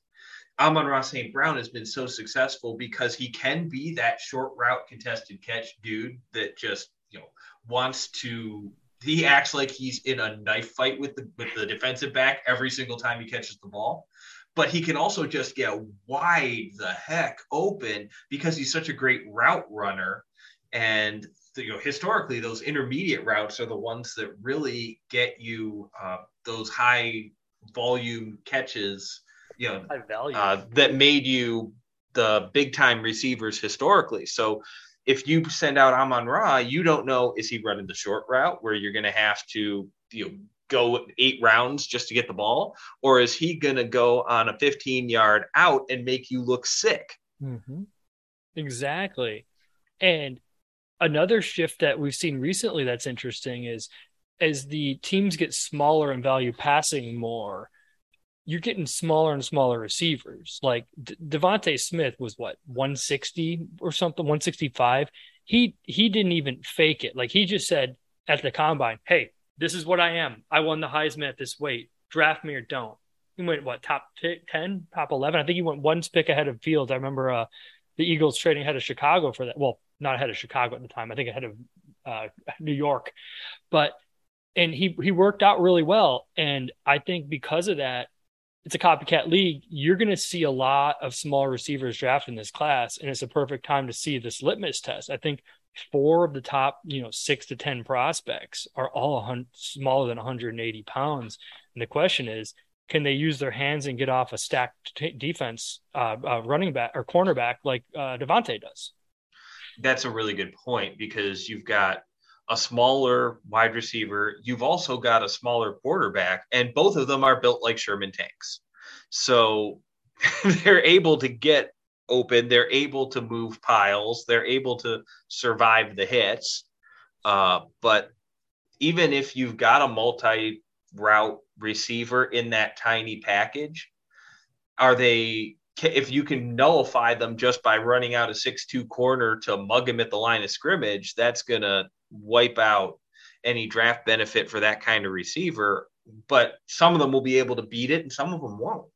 [SPEAKER 1] Amon-Ra St. Brown has been so successful because he can be that short route contested catch dude that just, you know, wants to he acts like he's in a knife fight with the with the defensive back every single time he catches the ball. But he can also just get wide the heck open because he's such a great route runner. And you know historically those intermediate routes are the ones that really get you uh, those high volume catches you know uh, that made you the big time receivers historically. So if you send out Amon Ra, you don't know is he running the short route where you're going to have to you know go eight rounds just to get the ball, or is he going to go on a 15 yard out and make you look sick?
[SPEAKER 2] Mm-hmm. Exactly, and another shift that we've seen recently that's interesting is as the teams get smaller and value passing more, you're getting smaller and smaller receivers. Like De- DeVonta Smith was what 160 or something, 165. He he didn't even fake it. Like he just said at the combine, "Hey, this is what I am. I won the Heisman at this weight. Draft me or don't." He went what top t- 10, top 11. I think he went one pick ahead of Fields. I remember uh, the Eagles trading ahead of Chicago for that. Well, not ahead of Chicago at the time. I think ahead of uh, New York, but and he he worked out really well. And I think because of that, it's a copycat league. You're going to see a lot of small receivers drafted in this class, and it's a perfect time to see this litmus test. I think four of the top, you know, six to ten prospects are all smaller than 180 pounds, and the question is, can they use their hands and get off a stacked t- defense, uh, uh, running back or cornerback like uh, DeVonta does?
[SPEAKER 1] that's a really good point because you've got a smaller wide receiver. You've also got a smaller quarterback, and both of them are built like Sherman tanks. So they're able to get open. They're able to move piles. They're able to survive the hits. Uh, but even if you've got a multi route receiver in that tiny package, are they if you can nullify them just by running out a six-two corner to mug him at the line of scrimmage, that's to wipe out any draft benefit for that kind of receiver. But some of them will be able to beat it, and some of them won't.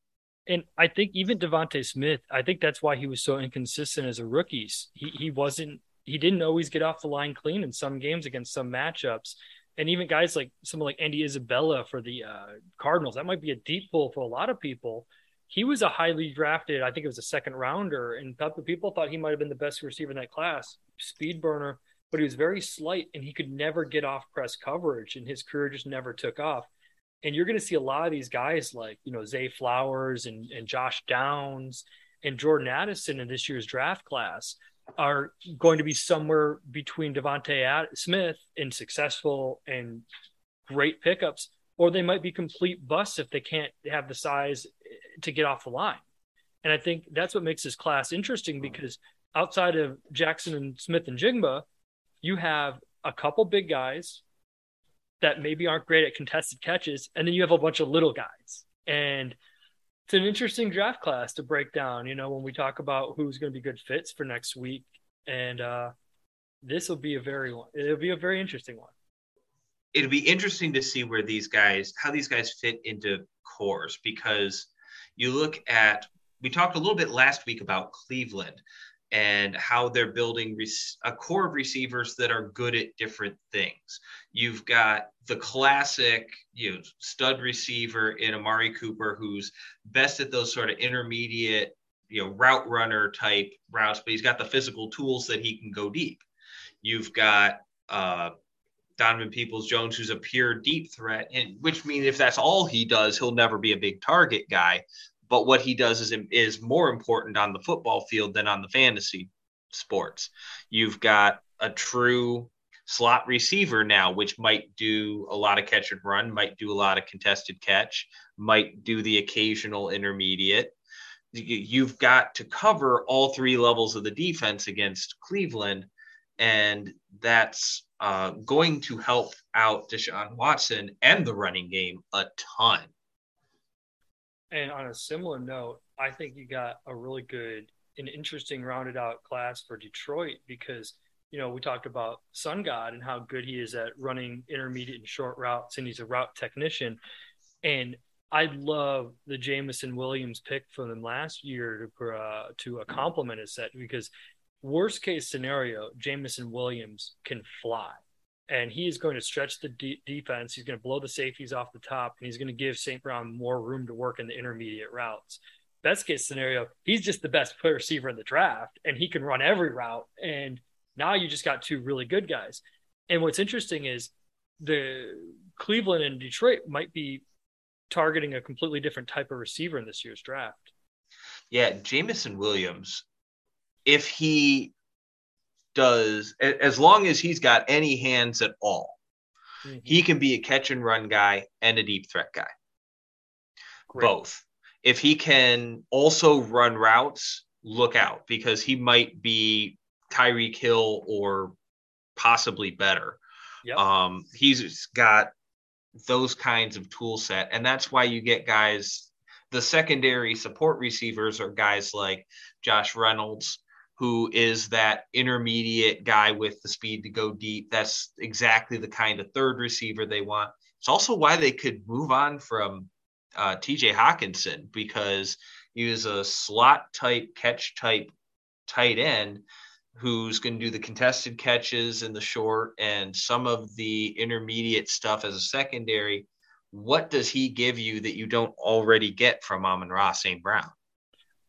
[SPEAKER 2] And I think even DeVonta Smith, I think that's why he was so inconsistent as a rookie. He he wasn't he didn't always get off the line clean in some games against some matchups. And even guys like someone like Andy Isabella for the uh, Cardinals, that might be a deep pull for a lot of people he was a highly drafted, I think it was a second rounder, and people thought he might have been the best receiver in that class, speed burner, but he was very slight and he could never get off press coverage, and his career just never took off. And you're going to see a lot of these guys like, you know, Zay Flowers and, and Josh Downs and Jordan Addison in this year's draft class are going to be somewhere between DeVonta Smith and successful and great pickups, or they might be complete busts if they can't have the size eh, to get off the line. And I think that's what makes this class interesting hmm. because outside of Jackson and Smith-Njigba, you have a couple big guys that maybe aren't great at contested catches, and then you have a bunch of little guys. And it's an interesting draft class to break down, you know, when we talk about who's going to be good fits for next week. And uh, this will be a very it'll be a very interesting one.
[SPEAKER 1] It'll be interesting to see where these guys, how these guys fit into corps, because You look at, we talked a little bit last week about Cleveland and how they're building a corps of receivers that are good at different things. You've got the classic, you know, stud receiver in Amari Cooper, who's best at those sort of intermediate, you know, route runner type routes, but he's got the physical tools that he can go deep. You've got uh, Donovan Peoples Jones, who's a pure deep threat, and which means if that's all he does, he'll never be a big target guy. But what he does is is more important on the football field than on the fantasy sports. You've got a true slot receiver now, which might do a lot of catch and run, might do a lot of contested catch, might do the occasional intermediate. You've got to cover all three levels of the defense against Cleveland, and that's uh, going to help out Deshaun Watson and the running game a ton.
[SPEAKER 2] And on a similar note, I think you got a really good and interesting rounded out class for Detroit because you know we talked about Sun God and how good he is at running intermediate and short routes, and he's a route technician. And I love the Jameson Williams pick from them last year to uh, to a compliment his set because worst case scenario, Jameson Williams can fly. And he is going to stretch the de- defense. He's going to blow the safeties off the top, and he's going to give St. Brown more room to work in the intermediate routes. Best case scenario, he's just the best player receiver in the draft, and he can run every route. And now you just got two really good guys. And what's interesting is the Cleveland and Detroit might be targeting a completely different type of receiver in this year's draft.
[SPEAKER 1] Yeah, Jameson Williams if he does, as long as he's got any hands at all, mm-hmm. he can be a catch and run guy and a deep threat guy. Great. Both. If he can also run routes, look out because he might be Tyreek Hill or possibly better. Yep. Um, he's got those kinds of tool set, and that's why you get guys. The secondary support receivers are guys like Josh Reynolds, who is that intermediate guy with the speed to go deep. That's exactly the kind of third receiver they want. It's also why they could move on from uh, TJ Hockenson because he was a slot type, catch type tight end who's going to do the contested catches in the short and some of the intermediate stuff as a secondary. What does he give you that you don't already get from Amon-Ra St. Brown?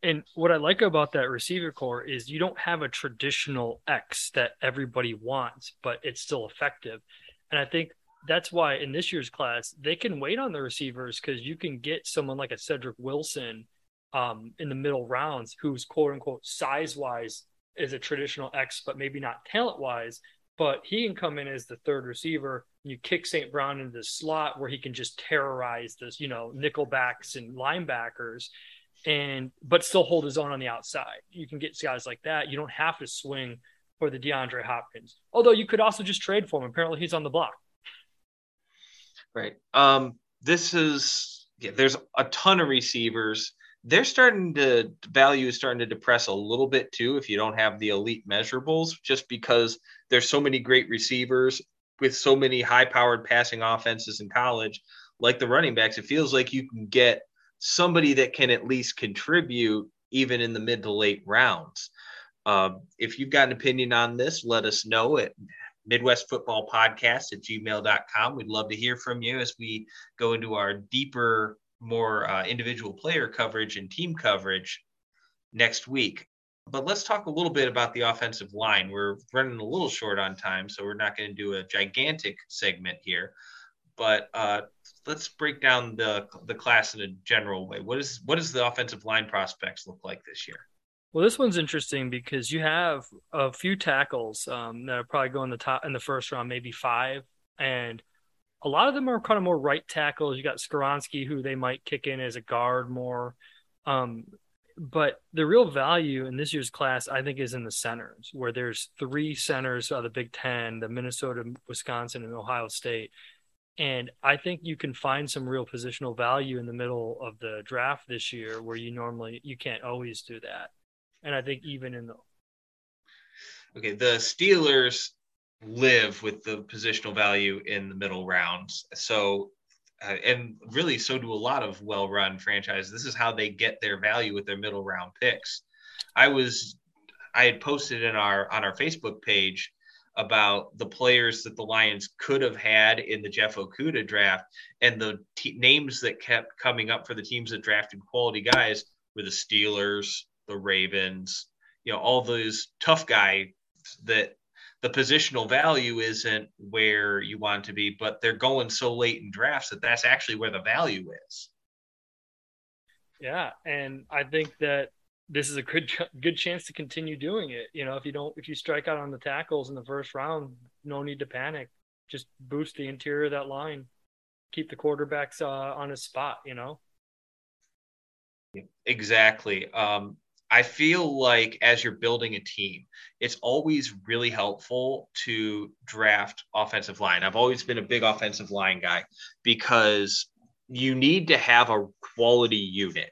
[SPEAKER 2] And what I like about that receiver corps is you don't have a traditional X that everybody wants, but it's still effective. And I think that's why in this year's class they can wait on the receivers because you can get someone like a Cedric Wilson um, in the middle rounds who's quote unquote size wise is a traditional X, but maybe not talent wise. But he can come in as the third receiver. You kick St. Brown into the slot where he can just terrorize this, you know, nickelbacks and linebackers and but still hold his own on the outside. You can get guys like that. You don't have to swing for the DeAndre Hopkins. Although you could also just trade for him. Apparently he's on the block.
[SPEAKER 1] Right. Um, this is yeah, there's a ton of receivers. They're starting to value is starting to depress a little bit too if you don't have the elite measurables, just because there's so many great receivers with so many high powered passing offenses in college, like the running backs. It feels like you can get somebody that can at least contribute even in the mid to late rounds. Uh, if you've got an opinion on this, let us know at Midwest Football Podcast at gmail.com. We'd love to hear from you as we go into our deeper, more uh, individual player coverage and team coverage next week. But let's talk a little bit about the offensive line. We're running a little short on time, so we're not going to do a gigantic segment here. But uh, let's break down the the class in a general way. What is what does the offensive line prospects look like this year?
[SPEAKER 2] Well, this one's interesting because you have a few tackles um, that are probably going the top in the first round, maybe five, and a lot of them are kind of more right tackles. You got Skoronski, who they might kick in as a guard more. Um, but the real value in this year's class, I think, is in the centers, where there's three centers of the Big Ten: the Minnesota, Wisconsin, and Ohio State and I think you can find some real positional value in the middle of the draft this year where you normally you can't always do that. And I think even in the
[SPEAKER 1] Okay, the Steelers live with the positional value in the middle rounds. So uh, and really so do a lot of well-run franchises. This is how they get their value with their middle round picks. I was I had posted in our on our Facebook page about the players that the Lions could have had in the Jeff Okudah draft, and the t- names that kept coming up for the teams that drafted quality guys were the Steelers, the Ravens, you know, all those tough guy that the positional value isn't where you want to be, but they're going so late in drafts that that's actually where the value is.
[SPEAKER 2] Yeah, and I think that this is a good good chance to continue doing it. You know, if you don't if you strike out on the tackles in the first round, no need to panic. Just boost the interior of that line. Keep the quarterbacks uh, on his spot, you know.
[SPEAKER 1] Exactly. Um, I feel like as you're building a team, it's always really helpful to draft offensive line. I've always been a big offensive line guy because you need to have a quality unit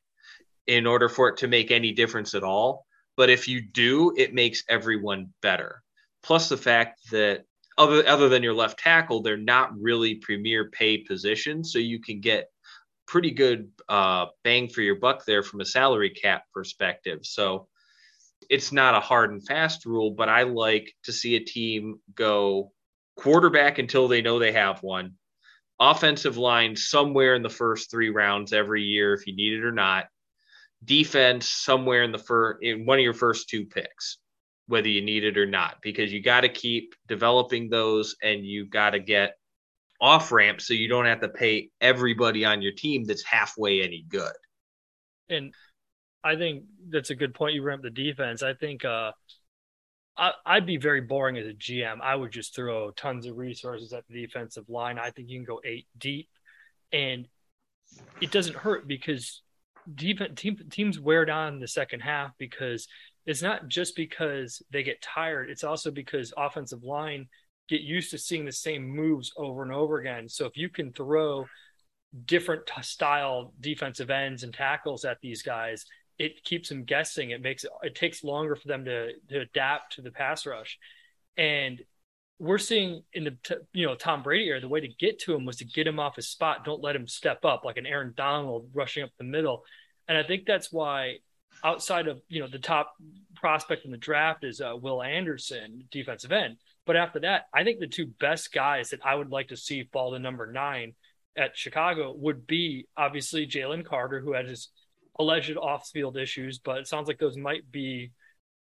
[SPEAKER 1] in order for it to make any difference at all. But if you do, it makes everyone better. Plus the fact that other other than your left tackle, they're not really premier pay positions, so you can get pretty good uh, bang for your buck there from a salary cap perspective. So it's not a hard and fast rule, but I like to see a team go quarterback until they know they have one, offensive line somewhere in the first three rounds every year if you need it or not, defense somewhere in the first in one of your first two picks, whether you need it or not, because you got to keep developing those and you got to get off ramp so you don't have to pay everybody on your team that's halfway any good.
[SPEAKER 2] And I think that's a good point. You ramp the defense. I think uh, I, would be very boring as a GM. I would just throw tons of resources at the defensive line. I think you can go eight deep, and it doesn't hurt because defense team, teams wear down the second half because it's not just because they get tired. It's also because offensive line get used to seeing the same moves over and over again. So if you can throw different style defensive ends and tackles at these guys, it keeps them guessing. It makes it, it takes longer for them to to adapt to the pass rush, and we're seeing in the you know Tom Brady era, the way to get to him was to get him off his spot. Don't let him step up like an Aaron Donald rushing up the middle. And I think that's why outside of you know the top prospect in the draft is uh, Will Anderson, defensive end. But after that, I think the two best guys that I would like to see fall to number nine at Chicago would be obviously Jalen Carter, who had his alleged off-field issues, but it sounds like those might be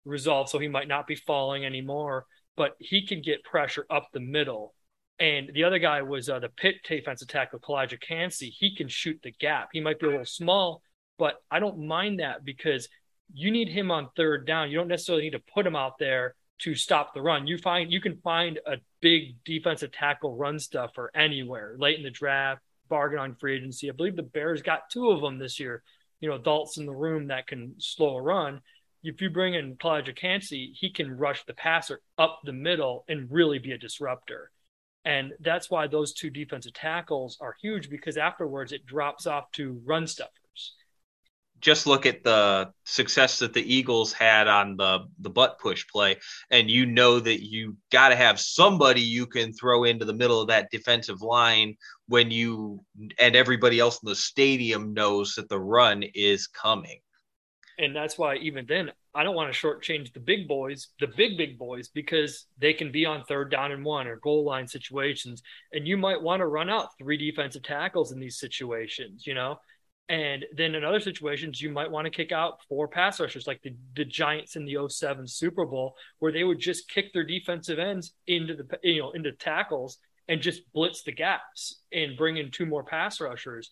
[SPEAKER 2] resolved, so he might not be falling anymore. But he can get pressure up the middle. And the other guy was uh, the Pitt defensive tackle, Calijah Kancey. He can shoot the gap. He might be a little small, but I don't mind that because you need him on third down. You don't necessarily need to put him out there to stop the run. You find you can find a big defensive tackle run stuffer anywhere late in the draft, bargain on free agency. I believe the Bears got two of them this year. You know, adults in the room that can slow a run. If you bring in Calijah Kancey, he can rush the passer up the middle and really be a disruptor. And that's why those two defensive tackles are huge because afterwards it drops off to run stuffers.
[SPEAKER 1] just look at the success that the Eagles had on the the butt push play, and you know that you got to have somebody you can throw into the middle of that defensive line when you and everybody else in the stadium knows that the run is coming.
[SPEAKER 2] And that's why even then, I don't want to shortchange the big boys, the big big boys, because they can be on third down and one or goal line situations, and you might want to run out three defensive tackles in these situations, you know and then in other situations, you might want to kick out four pass rushers, like the, the Giants in the 07 Super Bowl, where they would just kick their defensive ends into the you know into tackles and just blitz the gaps and bring in two more pass rushers.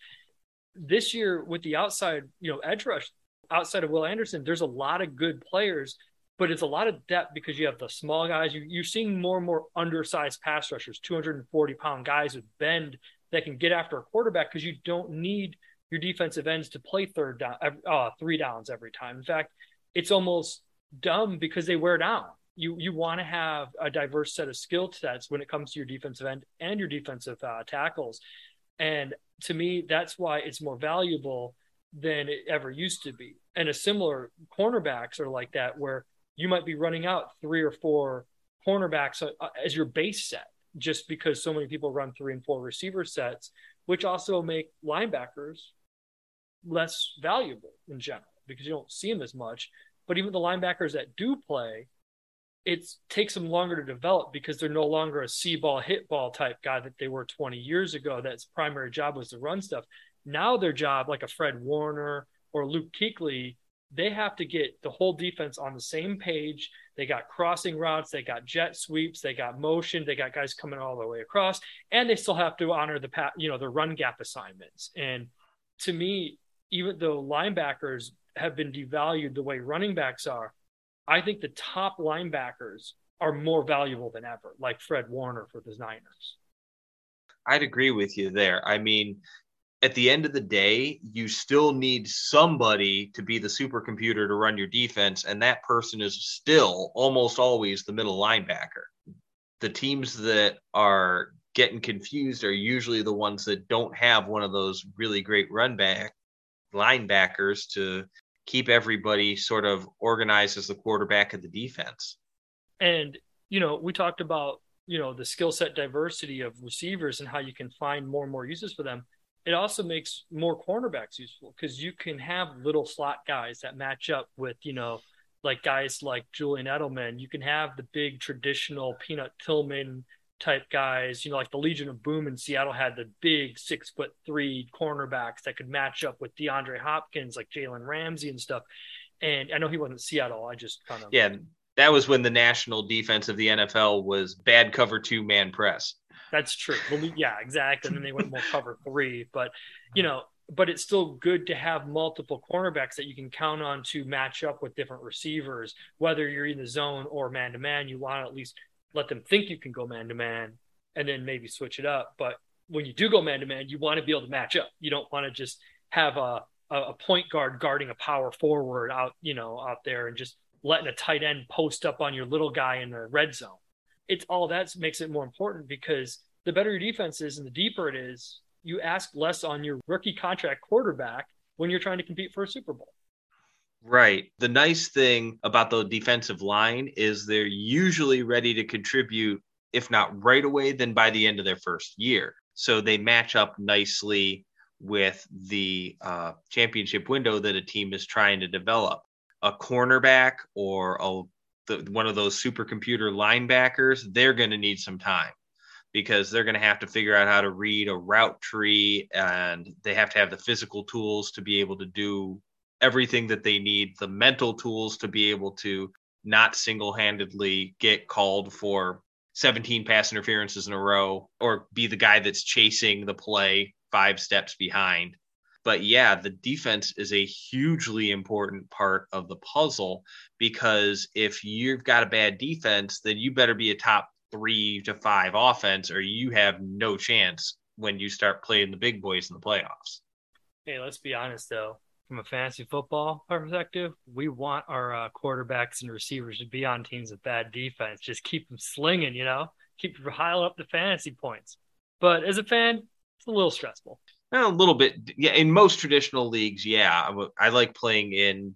[SPEAKER 2] This year with the outside, you know, edge rush outside of Will Anderson, there's a lot of good players, but it's a lot of depth because you have the small guys. You, you're seeing more and more undersized pass rushers, 240 pound guys with bend that can get after a quarterback because you don't need – your defensive ends to play third down, uh, three downs every time. In fact, it's almost dumb because they wear down. You you want to have a diverse set of skill sets when it comes to your defensive end and your defensive uh, tackles, and to me, that's why it's more valuable than it ever used to be. And a similar cornerbacks are like that, where you might be running out three or four cornerbacks uh, as your base set, just because so many people run three and four receiver sets which also make linebackers less valuable in general because you don't see them as much. But even the linebackers that do play, it takes them longer to develop because they're no longer a see ball, hit ball type guy that they were 20 years ago. That's primary job was to run stuff. Now their job, like a Fred Warner or Luke Kuechly, they have to get the whole defense on the same page. They got crossing routes, they got jet sweeps, they got motion, they got guys coming all the way across, and they still have to honor the you know the run gap assignments. And to me, even though linebackers have been devalued the way running backs are, I think the top linebackers are more valuable than ever, like Fred Warner for the Niners.
[SPEAKER 1] I'd agree with you there. I mean, at the end of the day, you still need somebody to be the supercomputer to run your defense, and that person is still almost always the middle linebacker. The teams that are getting confused are usually the ones that don't have one of those really great run back linebackers to keep everybody sort of organized as the quarterback of the defense.
[SPEAKER 2] And you know, we talked about you know the skill set diversity of receivers and how you can find more and more uses for them it also makes more cornerbacks useful because you can have little slot guys that match up with, you know, like guys like Julian Edelman. You can have the big traditional Peanut Tillman type guys, you know, like the Legion of Boom in Seattle had the big six foot three cornerbacks that could match up with DeAndre Hopkins, like Jalen Ramsey and stuff. And I know he wasn't Seattle. I just kind of
[SPEAKER 1] yeah. That was when the national defense of the NFL was bad cover two man press.
[SPEAKER 2] That's true. Well, yeah, exactly. And then they went more cover three, but you know, but it's still good to have multiple cornerbacks that you can count on to match up with different receivers. Whether you're in the zone or man to man, you want to at least let them think you can go man to man, and then maybe switch it up. But when you do go man to man, you want to be able to match up. You don't want to just have a a point guard guarding a power forward out, you know, out there and just letting a tight end post up on your little guy in the red zone it's all that makes it more important because the better your defense is and the deeper it is, you ask less on your rookie contract quarterback when you're trying to compete for a Super Bowl.
[SPEAKER 1] Right. The nice thing about the defensive line is they're usually ready to contribute, if not right away, then by the end of their first year. So they match up nicely with the uh, championship window that a team is trying to develop. A cornerback or a the, one of those supercomputer linebackers, they're going to need some time because they're going to have to figure out how to read a route tree and they have to have the physical tools to be able to do everything that they need, the mental tools to be able to not single handedly get called for 17 pass interferences in a row or be the guy that's chasing the play five steps behind. But yeah, the defense is a hugely important part of the puzzle because if you've got a bad defense, then you better be a top three to five offense or you have no chance when you start playing the big boys in the playoffs.
[SPEAKER 2] Hey, let's be honest though. From a fantasy football perspective, we want our uh, quarterbacks and receivers to be on teams with bad defense. Just keep them slinging, you know, keep piling up the fantasy points. But as a fan, it's a little stressful.
[SPEAKER 1] Eh, a little bit, yeah. In most traditional leagues, yeah, I like playing in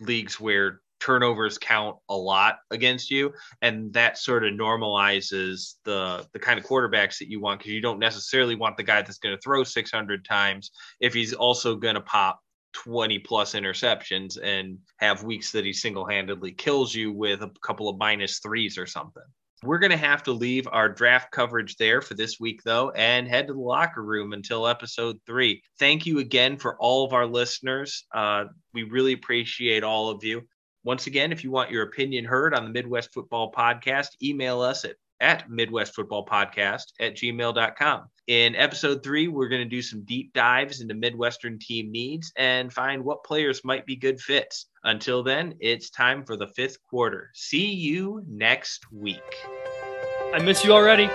[SPEAKER 1] leagues where turnovers count a lot against you, and that sort of normalizes the the kind of quarterbacks that you want because you don't necessarily want the guy that's going to throw 600 times if he's also going to pop 20 plus interceptions and have weeks that he single handedly kills you with a couple of minus threes or something. We're going to have to leave our draft coverage there for this week, though, and head to the locker room until episode three. Thank you again for all of our listeners. Uh, we really appreciate all of you. Once again, if you want your opinion heard on the Midwest Football Podcast, email us at at Midwest Football Podcast at gmail.com. In episode three, we're going to do some deep dives into Midwestern team needs and find what players might be good fits. Until then, it's time for the fifth quarter. See you next week.
[SPEAKER 2] I miss you already.